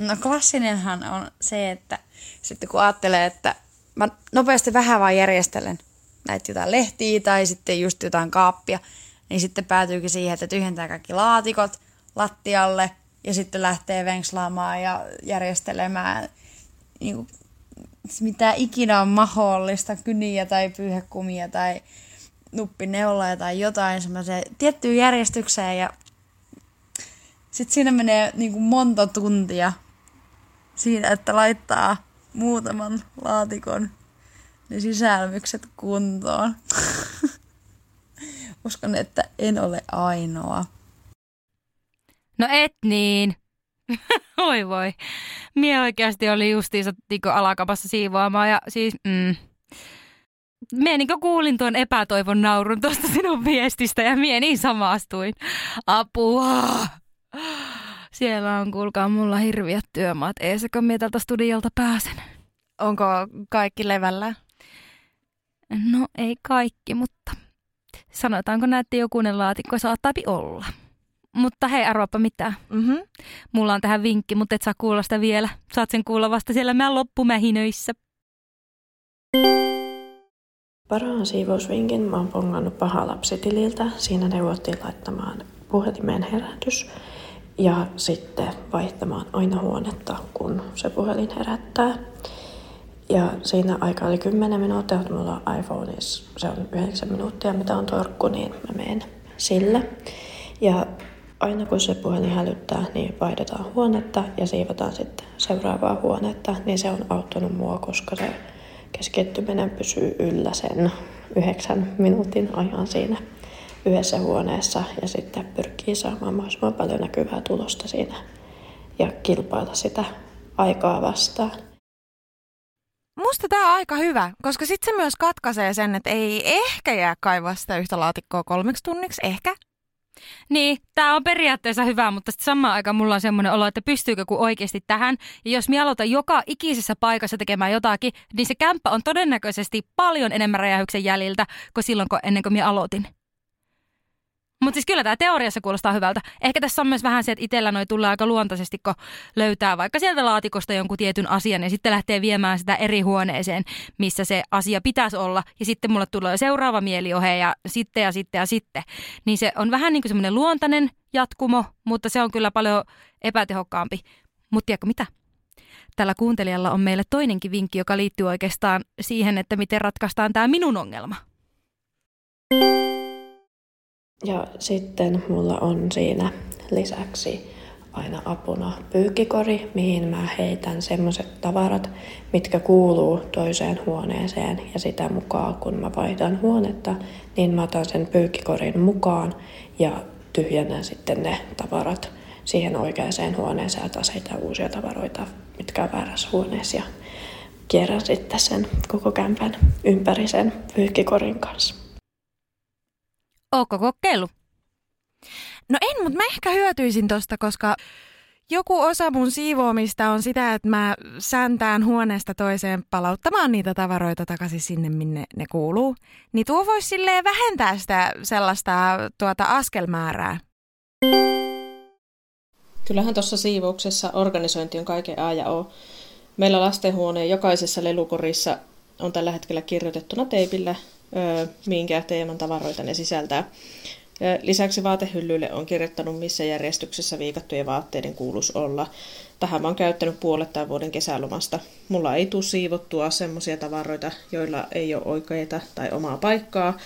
K: No klassinenhan on se, että sitten kun ajattelee, että mä nopeasti vähän vaan järjestelen näitä jotain lehtiä tai sitten just jotain kaappia, niin sitten päätyykin siihen, että tyhjentää kaikki laatikot lattialle ja sitten lähtee venkslaamaan ja järjestelemään niin kuin, mitä ikinä on mahdollista, kyniä tai pyyhekumia tai nuppineuloja tai jotain semmoiseen tiettyyn järjestykseen ja sitten siinä menee niin kuin monta tuntia siinä, että laittaa muutaman laatikon ne sisälmykset kuntoon. Uskon, että en ole ainoa.
A: No et niin. Oi voi. Mie oikeasti oli justiinsa niinku alakapassa siivoamaan ja siis... Mm. Mie niin kuulin tuon epätoivon naurun tuosta sinun viestistä ja mie niin samastuin. Apua! Siellä on, kuulkaa, mulla hirviät työmaat. Eesekö minä tältä studiolta pääsen?
B: Onko kaikki levällä?
A: No ei kaikki, mutta sanotaanko näette jokunen laatikko saattaapi olla. Mutta hei, arvaappa mitä.
B: Mm-hmm.
A: Mulla on tähän vinkki, mutta et saa kuulla sitä vielä. Saat sen kuulla vasta siellä mä loppumähinöissä.
L: Parhaan siivousvinkin mä oon pongannut paha lapsitililtä. Siinä neuvottiin laittamaan puhelimeen herätys ja sitten vaihtamaan aina huonetta, kun se puhelin herättää. Ja siinä aika oli 10 minuuttia, mutta mulla on iPhoneissa se on 9 minuuttia, mitä on torkku, niin mä menen sillä. Ja aina kun se puhelin hälyttää, niin vaihdetaan huonetta ja siivotaan sitten seuraavaa huonetta, niin se on auttanut mua, koska se keskittyminen pysyy yllä sen yhdeksän minuutin ajan siinä yhdessä huoneessa ja sitten pyrkii saamaan mahdollisimman paljon näkyvää tulosta siinä ja kilpailla sitä aikaa vastaan.
B: Musta tämä on aika hyvä, koska sitten se myös katkaisee sen, että ei ehkä jää kaivaa sitä yhtä laatikkoa kolmeksi tunniksi, ehkä.
A: Niin, tämä on periaatteessa hyvä, mutta sitten samaan aikaan mulla on semmoinen olo, että pystyykö kun oikeasti tähän. Ja jos minä aloitan joka ikisessä paikassa tekemään jotakin, niin se kämppä on todennäköisesti paljon enemmän räjähyksen jäljiltä kuin silloin, kun ennen kuin minä aloitin. Mutta siis kyllä tämä teoriassa kuulostaa hyvältä. Ehkä tässä on myös vähän se, että itsellä noi tulee aika luontaisesti, kun löytää vaikka sieltä laatikosta jonkun tietyn asian ja sitten lähtee viemään sitä eri huoneeseen, missä se asia pitäisi olla. Ja sitten mulle tulee seuraava mieliohe ja sitten ja sitten ja sitten. Niin se on vähän niin kuin semmoinen luontainen jatkumo, mutta se on kyllä paljon epätehokkaampi. Mutta tiedätkö mitä? Tällä kuuntelijalla on meille toinenkin vinkki, joka liittyy oikeastaan siihen, että miten ratkaistaan tämä minun ongelma.
L: Ja sitten mulla on siinä lisäksi aina apuna pyykkikori, mihin mä heitän semmoiset tavarat, mitkä kuuluu toiseen huoneeseen. Ja sitä mukaan, kun mä vaihdan huonetta, niin mä otan sen pyykkikorin mukaan ja tyhjennän sitten ne tavarat siihen oikeaan huoneeseen ja taas heitän uusia tavaroita, mitkä on väärässä huoneessa. Ja kierrän sitten sen koko kämpän ympäri sen pyykkikorin kanssa.
A: Ootko kokeillut?
B: No en, mutta mä ehkä hyötyisin tosta, koska joku osa mun siivoamista on sitä, että mä säntään huoneesta toiseen palauttamaan niitä tavaroita takaisin sinne, minne ne kuuluu. Niin tuo voisi silleen vähentää sitä sellaista tuota askelmäärää.
M: Kyllähän tuossa siivouksessa organisointi on kaiken A ja O. Meillä lastenhuoneen jokaisessa lelukorissa on tällä hetkellä kirjoitettuna teipillä minkä teeman tavaroita ne sisältää. Lisäksi vaatehyllyille on kirjoittanut, missä järjestyksessä viikattujen vaatteiden kuulus olla. Tähän oon käyttänyt puolet tämän vuoden kesälomasta. Mulla ei tule siivottua semmoisia tavaroita, joilla ei ole oikeita tai omaa paikkaa.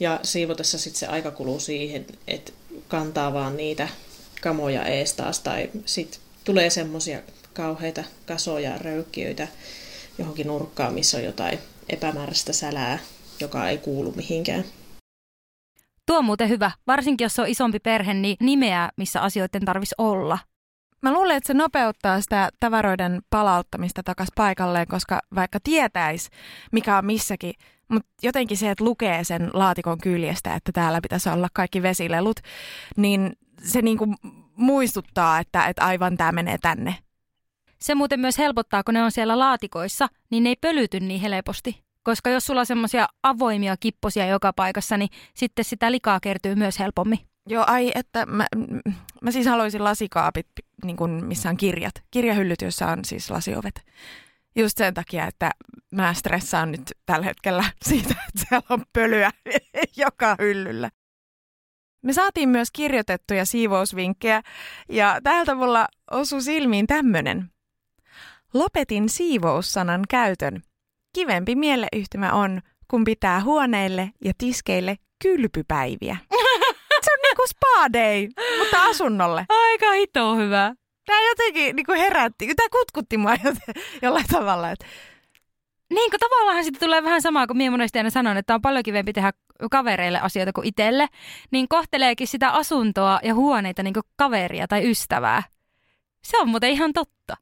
M: Ja siivotessa sitten se aika kuluu siihen, että kantaa vaan niitä kamoja ees taas. Tai sitten tulee semmoisia kauheita kasoja, röykkiöitä johonkin nurkkaan, missä on jotain epämääräistä sälää joka ei kuulu mihinkään.
A: Tuo on muuten hyvä, varsinkin jos on isompi perhe, niin nimeää, missä asioiden tarvitsisi olla.
B: Mä luulen, että se nopeuttaa sitä tavaroiden palauttamista takaisin paikalleen, koska vaikka tietäisi, mikä on missäkin, mutta jotenkin se, että lukee sen laatikon kyljestä, että täällä pitäisi olla kaikki vesilelut, niin se niinku muistuttaa, että, että aivan tämä menee tänne.
A: Se muuten myös helpottaa, kun ne on siellä laatikoissa, niin ne ei pölyty niin helposti. Koska jos sulla on semmoisia avoimia kipposia joka paikassa, niin sitten sitä likaa kertyy myös helpommin.
B: Joo, ai, että mä, mä siis haluaisin lasikaapit, niin kuin missä on kirjat. Kirjahyllyt, joissa on siis lasiovet. Just sen takia, että mä stressaan nyt tällä hetkellä siitä, että siellä on pölyä joka hyllyllä. Me saatiin myös kirjoitettuja siivousvinkkejä ja täältä mulla osui silmiin tämmönen. Lopetin siivoussanan käytön Kivempi mieleyhtymä on, kun pitää huoneille ja tiskeille kylpypäiviä. Se on niinku spa day, mutta asunnolle.
A: Aika hito hyvä.
B: Tämä jotenkin niinku herätti, tämä kutkutti mua jollain tavalla. Että
A: niin kuin tavallaan sitten tulee vähän samaa kuin minä monesti aina sanon, että on paljon kivempi tehdä kavereille asioita kuin itselle, niin kohteleekin sitä asuntoa ja huoneita niin kuin kaveria tai ystävää. Se on muuten ihan totta.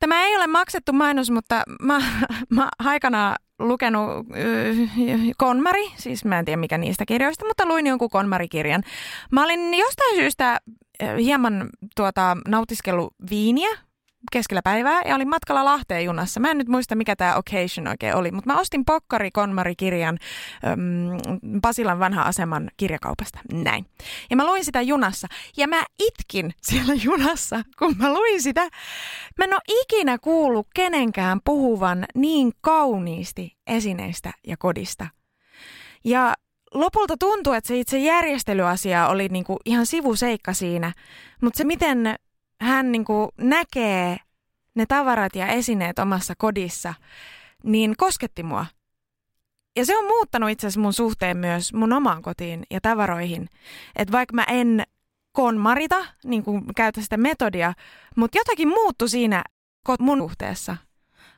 B: Tämä ei ole maksettu mainos, mutta mä, mä aikanaan lukenut äh, Konmari, siis mä en tiedä mikä niistä kirjoista, mutta luin jonkun Konmari-kirjan. Mä olin jostain syystä äh, hieman tuota, nautiskellut viiniä keskellä päivää ja olin matkalla Lahteen junassa. Mä en nyt muista, mikä tämä occasion oikein oli, mutta mä ostin Pokkari Konmari-kirjan äm, Pasilan vanha aseman kirjakaupasta. Näin. Ja mä luin sitä junassa ja mä itkin siellä junassa, kun mä luin sitä. Mä en ole ikinä kuullut kenenkään puhuvan niin kauniisti esineistä ja kodista. Ja lopulta tuntuu, että se itse järjestelyasia oli niinku ihan sivuseikka siinä, mutta se miten hän niin kuin näkee ne tavarat ja esineet omassa kodissa, niin kosketti mua. Ja se on muuttanut itse asiassa mun suhteen myös mun omaan kotiin ja tavaroihin. Että vaikka mä en konmarita, niin kuin käytä sitä metodia, mutta jotakin muuttu siinä mun suhteessa.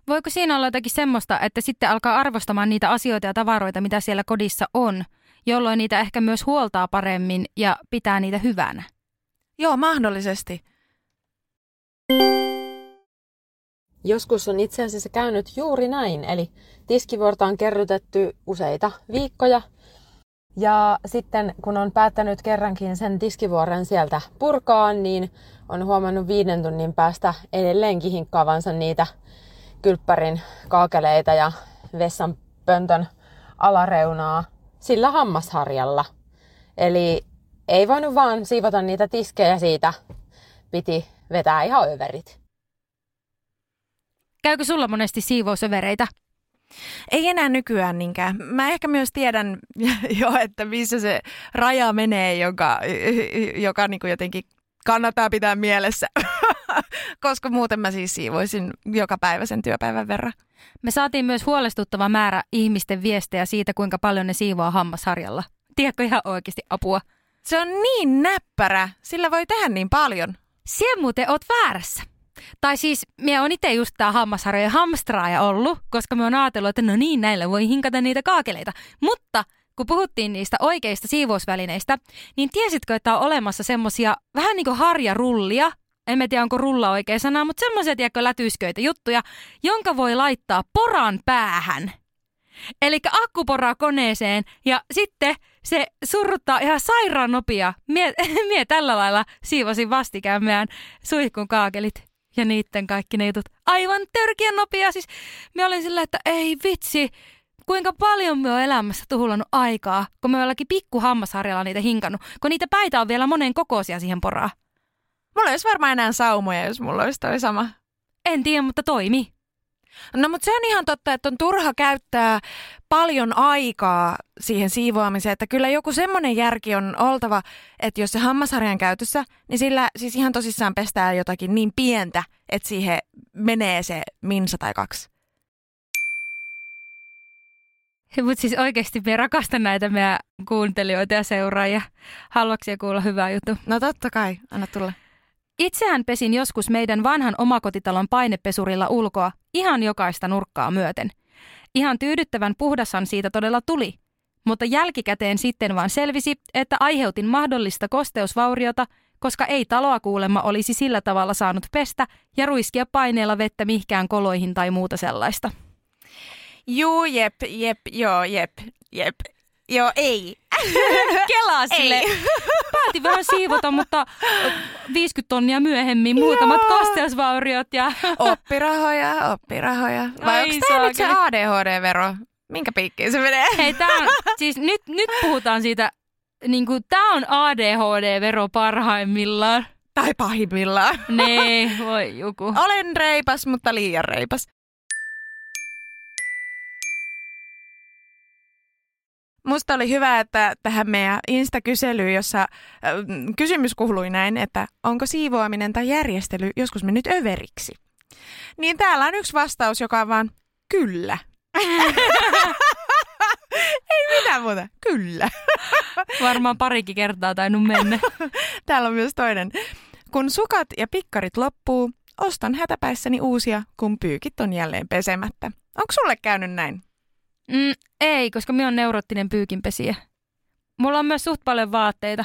A: Voiko siinä olla jotakin semmoista, että sitten alkaa arvostamaan niitä asioita ja tavaroita, mitä siellä kodissa on, jolloin niitä ehkä myös huoltaa paremmin ja pitää niitä hyvänä?
B: Joo, mahdollisesti.
N: Joskus on itse asiassa käynyt juuri näin, eli tiskivuorta on kerrytetty useita viikkoja. Ja sitten kun on päättänyt kerrankin sen tiskivuoren sieltä purkaa, niin on huomannut viiden tunnin päästä edelleenkin hinkkaavansa niitä kylppärin kaakeleita ja vessan pöntön alareunaa sillä hammasharjalla. Eli ei voinut vaan siivota niitä tiskejä siitä, piti vetää ihan överit.
A: Käykö sulla monesti siivousövereitä?
B: Ei enää nykyään niinkään. Mä ehkä myös tiedän jo, että missä se raja menee, joka, joka niin kuin jotenkin kannattaa pitää mielessä, koska muuten mä siis siivoisin joka päivä sen työpäivän verran.
A: Me saatiin myös huolestuttava määrä ihmisten viestejä siitä, kuinka paljon ne siivoaa hammasharjalla. Tiedätkö ihan oikeasti apua?
B: Se on niin näppärä, sillä voi tehdä niin paljon.
A: Siellä muuten oot väärässä. Tai siis me on itse just tää hammasharjojen hamstraaja ollut, koska me on ajatellut, että no niin, näillä voi hinkata niitä kaakeleita. Mutta kun puhuttiin niistä oikeista siivousvälineistä, niin tiesitkö, että on olemassa semmosia vähän niin kuin harjarullia, en mä tiedä onko rulla oikea sana, mutta semmoisia tiedätkö lätysköitä juttuja, jonka voi laittaa poran päähän. Eli akkuporaa koneeseen ja sitten se surruttaa ihan sairaan nopea. Mie, mie tällä lailla siivosin vastikään meidän suihkun kaakelit ja niitten kaikki ne jutut. Aivan törkeän nopea. Siis me olin sillä, että ei vitsi, kuinka paljon me on elämässä tuhulannut aikaa, kun me ollakin pikku hammasharjalla niitä hinkannut, kun niitä päitä on vielä monen kokoisia siihen poraa.
B: Mulla olisi varmaan enää saumoja, jos mulla olisi toi sama.
A: En tiedä, mutta toimi.
B: No mutta se on ihan totta, että on turha käyttää paljon aikaa siihen siivoamiseen, että kyllä joku semmoinen järki on oltava, että jos se hammasharjan käytössä, niin sillä siis ihan tosissaan pestää jotakin niin pientä, että siihen menee se minsa tai kaksi.
A: Mutta siis oikeasti me rakastan näitä meidän kuuntelijoita ja seuraajia. Haluatko kuulla hyvää juttu?
B: No totta kai, anna tulla.
A: Itsehän pesin joskus meidän vanhan omakotitalon painepesurilla ulkoa ihan jokaista nurkkaa myöten. Ihan tyydyttävän puhdashan siitä todella tuli. Mutta jälkikäteen sitten vaan selvisi, että aiheutin mahdollista kosteusvauriota, koska ei taloa kuulemma olisi sillä tavalla saanut pestä ja ruiskia paineella vettä mihkään koloihin tai muuta sellaista.
B: Juu, jep, jep, joo, jep, jep. Joo, ei.
A: Kelaa sille. Päätin vähän siivota, mutta 50 tonnia myöhemmin muutamat Joo. kosteusvauriot. Ja...
B: oppirahoja, oppirahoja. Vai onko tämä nyt se ADHD-vero? Minkä piikkiin se menee?
A: Hei, tää on, siis nyt, nyt puhutaan siitä, niin kuin, tämä on ADHD-vero parhaimmillaan.
B: Tai pahimmillaan.
A: Nee, voi joku.
B: Olen reipas, mutta liian reipas. Musta oli hyvä, että tähän meidän Insta-kyselyyn, jossa äh, kysymys kuului näin, että onko siivoaminen tai järjestely joskus mennyt överiksi? Niin täällä on yksi vastaus, joka on vaan kyllä. Ei mitään muuta. Kyllä.
A: Varmaan parikin kertaa tainnut mennä.
B: Täällä on myös toinen. Kun sukat ja pikkarit loppuu, ostan hätäpäissäni uusia, kun pyykit on jälleen pesemättä. Onko sulle käynyt näin?
A: Mm, ei, koska minä on neurottinen pyykinpesiä. Mulla on myös suht paljon vaatteita,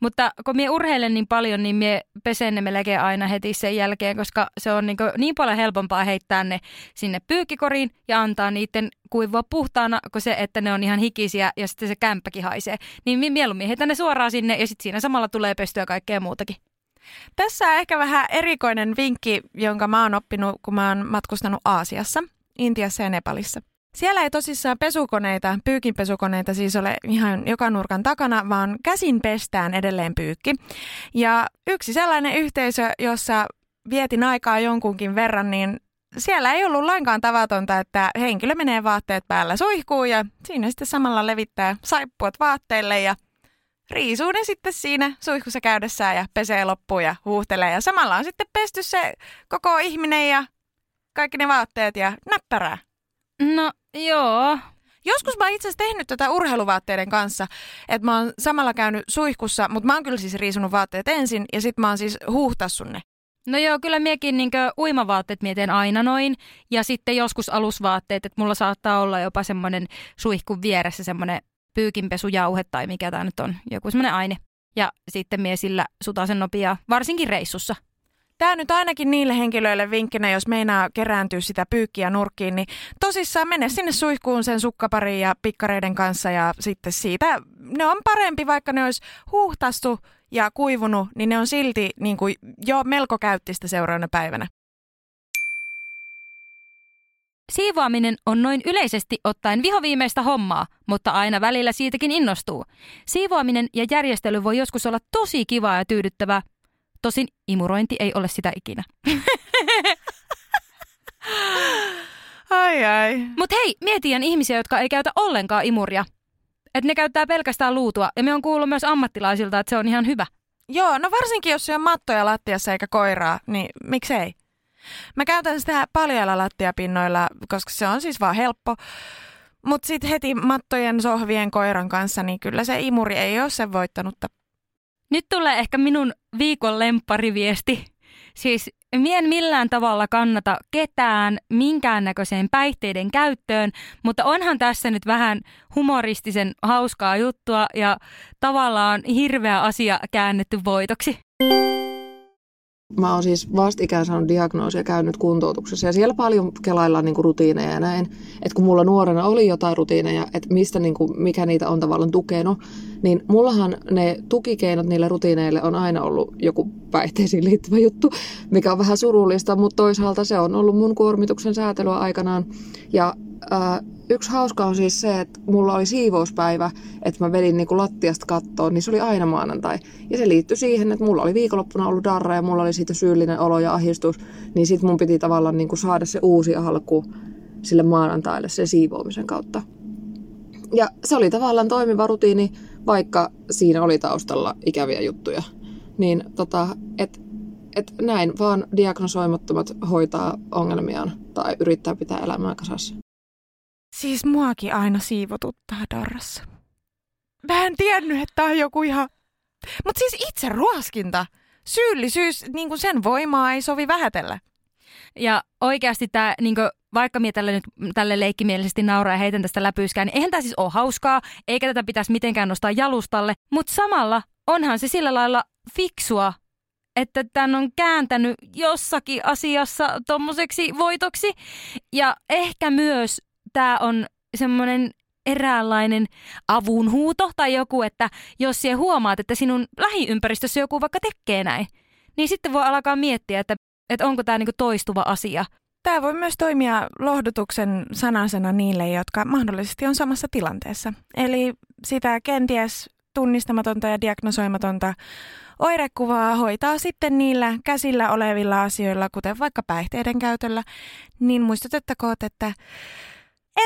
A: mutta kun minä urheilen niin paljon, niin minä pesen ne melkein aina heti sen jälkeen, koska se on niin, niin paljon helpompaa heittää ne sinne pyykkikoriin ja antaa niiden kuivua puhtaana, kuin se, että ne on ihan hikisiä ja sitten se kämppäkin haisee. Niin mieluummin heitän ne suoraan sinne ja sitten siinä samalla tulee pestyä kaikkea muutakin.
B: Tässä on ehkä vähän erikoinen vinkki, jonka mä oon oppinut, kun mä oon matkustanut Aasiassa, Intiassa ja Nepalissa. Siellä ei tosissaan pesukoneita, pyykinpesukoneita siis ole ihan joka nurkan takana, vaan käsin pestään edelleen pyykki. Ja yksi sellainen yhteisö, jossa vietin aikaa jonkunkin verran, niin siellä ei ollut lainkaan tavatonta, että henkilö menee vaatteet päällä suihkuun ja siinä sitten samalla levittää saippuat vaatteille ja riisuu ne sitten siinä suihkussa käydessään ja pesee loppuun ja huuhtelee. Ja samalla on sitten pesty se koko ihminen ja kaikki ne vaatteet ja näppärää.
A: No joo.
B: Joskus mä oon itse asiassa tehnyt tätä urheiluvaatteiden kanssa, että mä oon samalla käynyt suihkussa, mutta mä oon kyllä siis riisunut vaatteet ensin ja sit mä oon siis huuhtassun ne.
A: No joo, kyllä miekin niin uimavaatteet mietin aina noin. Ja sitten joskus alusvaatteet, että mulla saattaa olla jopa semmoinen suihkun vieressä semmoinen pyykinpesujauhe tai mikä tämä nyt on, joku semmoinen aine. Ja sitten mie sillä sutasen nopea, varsinkin reissussa.
B: Tämä nyt ainakin niille henkilöille vinkkinä, jos meinaa kerääntyä sitä pyykkiä nurkkiin, niin tosissaan mene sinne suihkuun sen sukkaparin ja pikkareiden kanssa ja sitten siitä ne on parempi, vaikka ne olisi huuhtastu ja kuivunut, niin ne on silti niin kuin jo melko käyttistä seuraavana päivänä.
A: Siivoaminen on noin yleisesti ottaen vihoviimeistä hommaa, mutta aina välillä siitäkin innostuu. Siivoaminen ja järjestely voi joskus olla tosi kivaa ja tyydyttävää. Tosin imurointi ei ole sitä ikinä.
B: ai ai.
A: Mut hei, mietiän ihmisiä, jotka ei käytä ollenkaan imuria. Että ne käyttää pelkästään luutua. Ja me on kuullut myös ammattilaisilta, että se on ihan hyvä.
B: Joo, no varsinkin jos se on mattoja lattiassa eikä koiraa, niin miksei? Mä käytän sitä paljailla lattiapinnoilla, koska se on siis vaan helppo. Mutta sitten heti mattojen, sohvien, koiran kanssa, niin kyllä se imuri ei ole sen voittanutta.
A: Nyt tulee ehkä minun viikon lemppariviesti. Siis mien millään tavalla kannata ketään minkäännäköiseen päihteiden käyttöön, mutta onhan tässä nyt vähän humoristisen hauskaa juttua ja tavallaan hirveä asia käännetty voitoksi.
E: Mä oon siis vastikään saanut diagnoosia käynyt kuntoutuksessa ja siellä paljon kelaillaan niin kuin rutiineja ja näin. Että kun mulla nuorena oli jotain rutiineja, että mistä niin kuin, mikä niitä on tavallaan tukenut, niin mullahan ne tukikeinot niille rutiineille on aina ollut joku päihteisiin liittyvä juttu, mikä on vähän surullista, mutta toisaalta se on ollut mun kuormituksen säätelyä aikanaan. Ja ää, yksi hauska on siis se, että mulla oli siivouspäivä, että mä vedin niinku lattiasta kattoon, niin se oli aina maanantai. Ja se liittyi siihen, että mulla oli viikonloppuna ollut darra ja mulla oli siitä syyllinen olo ja ahdistus, niin sit mun piti tavallaan niinku saada se uusi alku sille maanantaille sen siivoamisen kautta. Ja se oli tavallaan toimiva rutiini, vaikka siinä oli taustalla ikäviä juttuja. Niin tota, et, et näin vaan diagnosoimattomat hoitaa ongelmiaan tai yrittää pitää elämää kasassa.
B: Siis muakin aina siivotuttaa darrassa. Mä en tiennyt, että on joku ihan... Mutta siis itse ruoskinta. Syyllisyys, niin kuin sen voimaa ei sovi vähätellä.
A: Ja oikeasti tämä, niin vaikka minä tälle nyt tälle leikkimielisesti nauraa ja heitän tästä läpyyskään, niin eihän tämä siis ole hauskaa, eikä tätä pitäisi mitenkään nostaa jalustalle. Mutta samalla onhan se sillä lailla fiksua, että tämän on kääntänyt jossakin asiassa tommoseksi voitoksi. Ja ehkä myös tämä on semmoinen eräänlainen avunhuuto tai joku, että jos siellä huomaat, että sinun lähiympäristössä joku vaikka tekee näin, niin sitten voi alkaa miettiä, että, että onko tämä niinku toistuva asia.
B: Tämä voi myös toimia lohdutuksen sanasena niille, jotka mahdollisesti on samassa tilanteessa. Eli sitä kenties tunnistamatonta ja diagnosoimatonta oirekuvaa hoitaa sitten niillä käsillä olevilla asioilla, kuten vaikka päihteiden käytöllä, niin muistutettakoon, että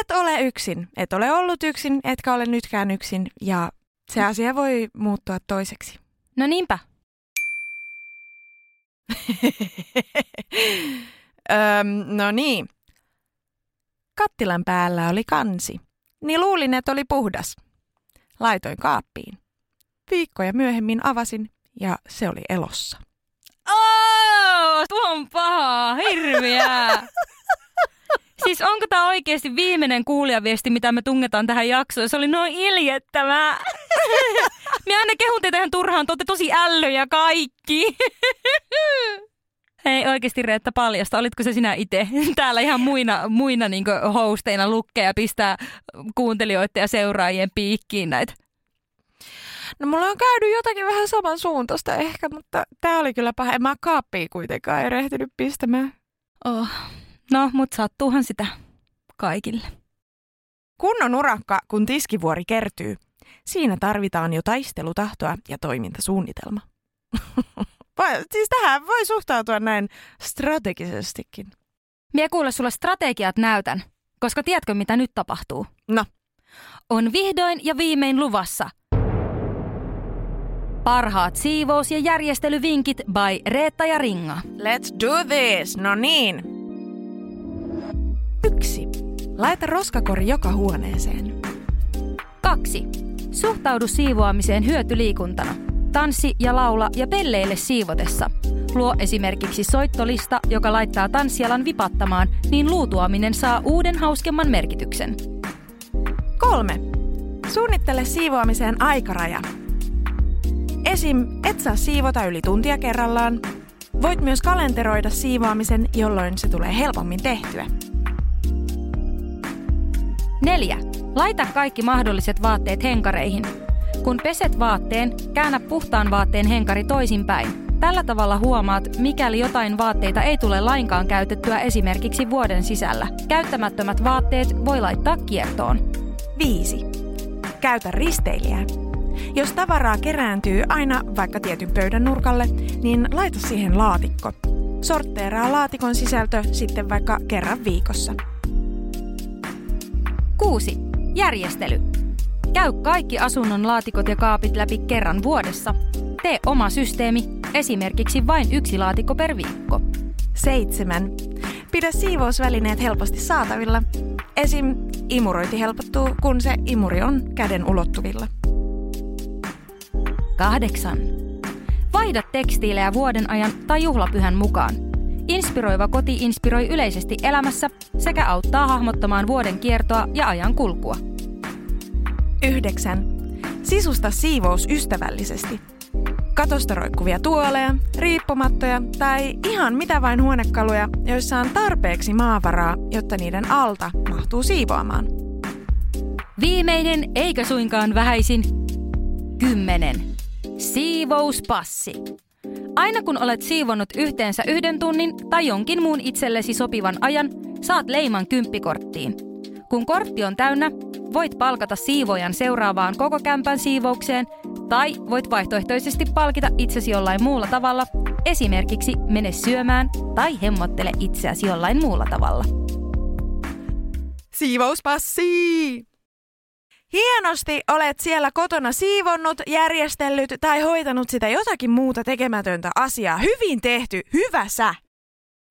B: et ole yksin. Et ole ollut yksin, etkä ole nytkään yksin ja se asia voi muuttua toiseksi.
A: No niinpä.
B: Öm, no niin. Kattilan päällä oli kansi, niin luulin, että oli puhdas. Laitoin kaappiin. Viikkoja myöhemmin avasin ja se oli elossa.
A: Oh, tuo on paha, hirviää. Siis onko tämä oikeasti viimeinen kuulijaviesti, mitä me tungetaan tähän jaksoon? Se oli noin iljettävää. Minä aina kehun teitä ihan turhaan, te tosi ällöjä kaikki. Hei oikeasti Reetta paljasta, olitko se sinä itse täällä ihan muina, muina niin hosteina lukkeja pistää kuuntelijoiden ja seuraajien piikkiin näitä?
B: No mulla on käynyt jotakin vähän samansuuntaista ehkä, mutta tää oli kyllä paha. En mä kaappia kuitenkaan erehtynyt pistämään.
A: Oh. No, mut sattuuhan sitä kaikille.
B: Kunnon urakka, kun tiskivuori kertyy. Siinä tarvitaan jo taistelutahtoa ja toimintasuunnitelma. Siis tähän voi suhtautua näin strategisestikin.
A: Mie kuule sulle strategiat näytän, koska tiedätkö mitä nyt tapahtuu?
B: No.
A: On vihdoin ja viimein luvassa. Parhaat siivous- ja järjestelyvinkit by Reetta ja Ringa.
B: Let's do this! No niin. Laita roskakori joka huoneeseen.
A: Kaksi. Suhtaudu siivoamiseen hyötyliikuntana. Tanssi ja laula ja pelleille siivotessa. Luo esimerkiksi soittolista, joka laittaa tanssialan vipattamaan, niin luutuaminen saa uuden hauskemman merkityksen.
B: Kolme. Suunnittele siivoamiseen aikaraja. Esim. et saa siivota yli tuntia kerrallaan. Voit myös kalenteroida siivoamisen, jolloin se tulee helpommin tehtyä.
A: Neljä. Laita kaikki mahdolliset vaatteet henkareihin. Kun peset vaatteen, käännä puhtaan vaatteen henkari toisinpäin. Tällä tavalla huomaat, mikäli jotain vaatteita ei tule lainkaan käytettyä esimerkiksi vuoden sisällä. Käyttämättömät vaatteet voi laittaa kiertoon.
B: 5. Käytä risteilijää. Jos tavaraa kerääntyy aina vaikka tietyn pöydän nurkalle, niin laita siihen laatikko. Sortteeraa laatikon sisältö sitten vaikka kerran viikossa.
A: 6. Järjestely. Käy kaikki asunnon laatikot ja kaapit läpi kerran vuodessa. Tee oma systeemi, esimerkiksi vain yksi laatikko per viikko.
B: 7. Pidä siivousvälineet helposti saatavilla. Esim. imurointi helpottuu, kun se imuri on käden ulottuvilla.
A: 8. Vaihda tekstiilejä vuoden ajan tai juhlapyhän mukaan. Inspiroiva koti inspiroi yleisesti elämässä sekä auttaa hahmottamaan vuoden kiertoa ja ajan kulkua.
B: 9. Sisusta siivous ystävällisesti. Katosta roikkuvia tuoleja, riippumattoja tai ihan mitä vain huonekaluja, joissa on tarpeeksi maavaraa, jotta niiden alta mahtuu siivoamaan.
A: Viimeinen eikä suinkaan vähäisin. 10. Siivouspassi. Aina kun olet siivonnut yhteensä yhden tunnin tai jonkin muun itsellesi sopivan ajan, saat leiman kymppikorttiin. Kun kortti on täynnä, voit palkata siivojan seuraavaan koko kämpän siivoukseen tai voit vaihtoehtoisesti palkita itsesi jollain muulla tavalla, esimerkiksi mene syömään tai hemmottele itseäsi jollain muulla tavalla.
B: Siivouspassi! Hienosti olet siellä kotona siivonnut, järjestellyt tai hoitanut sitä jotakin muuta tekemätöntä asiaa. Hyvin tehty, hyvä sä!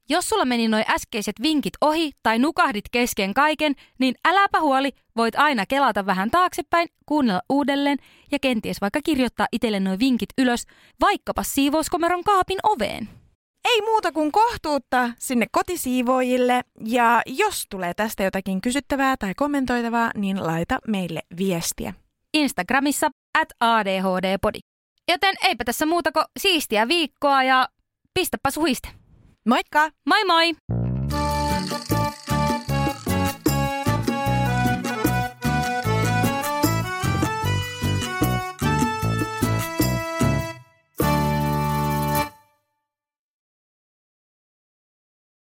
A: Jos sulla meni noi äskeiset vinkit ohi tai nukahdit kesken kaiken, niin äläpä huoli, voit aina kelata vähän taaksepäin, kuunnella uudelleen ja kenties vaikka kirjoittaa itselle noi vinkit ylös, vaikkapa siivouskomeron kaapin oveen.
B: Ei muuta kuin kohtuutta sinne kotisiivoojille ja jos tulee tästä jotakin kysyttävää tai kommentoitavaa, niin laita meille viestiä.
A: Instagramissa at ADHDpodi. Joten eipä tässä muuta kuin siistiä viikkoa ja pistäpä suhiste.
B: Moikka!
A: Moi moi!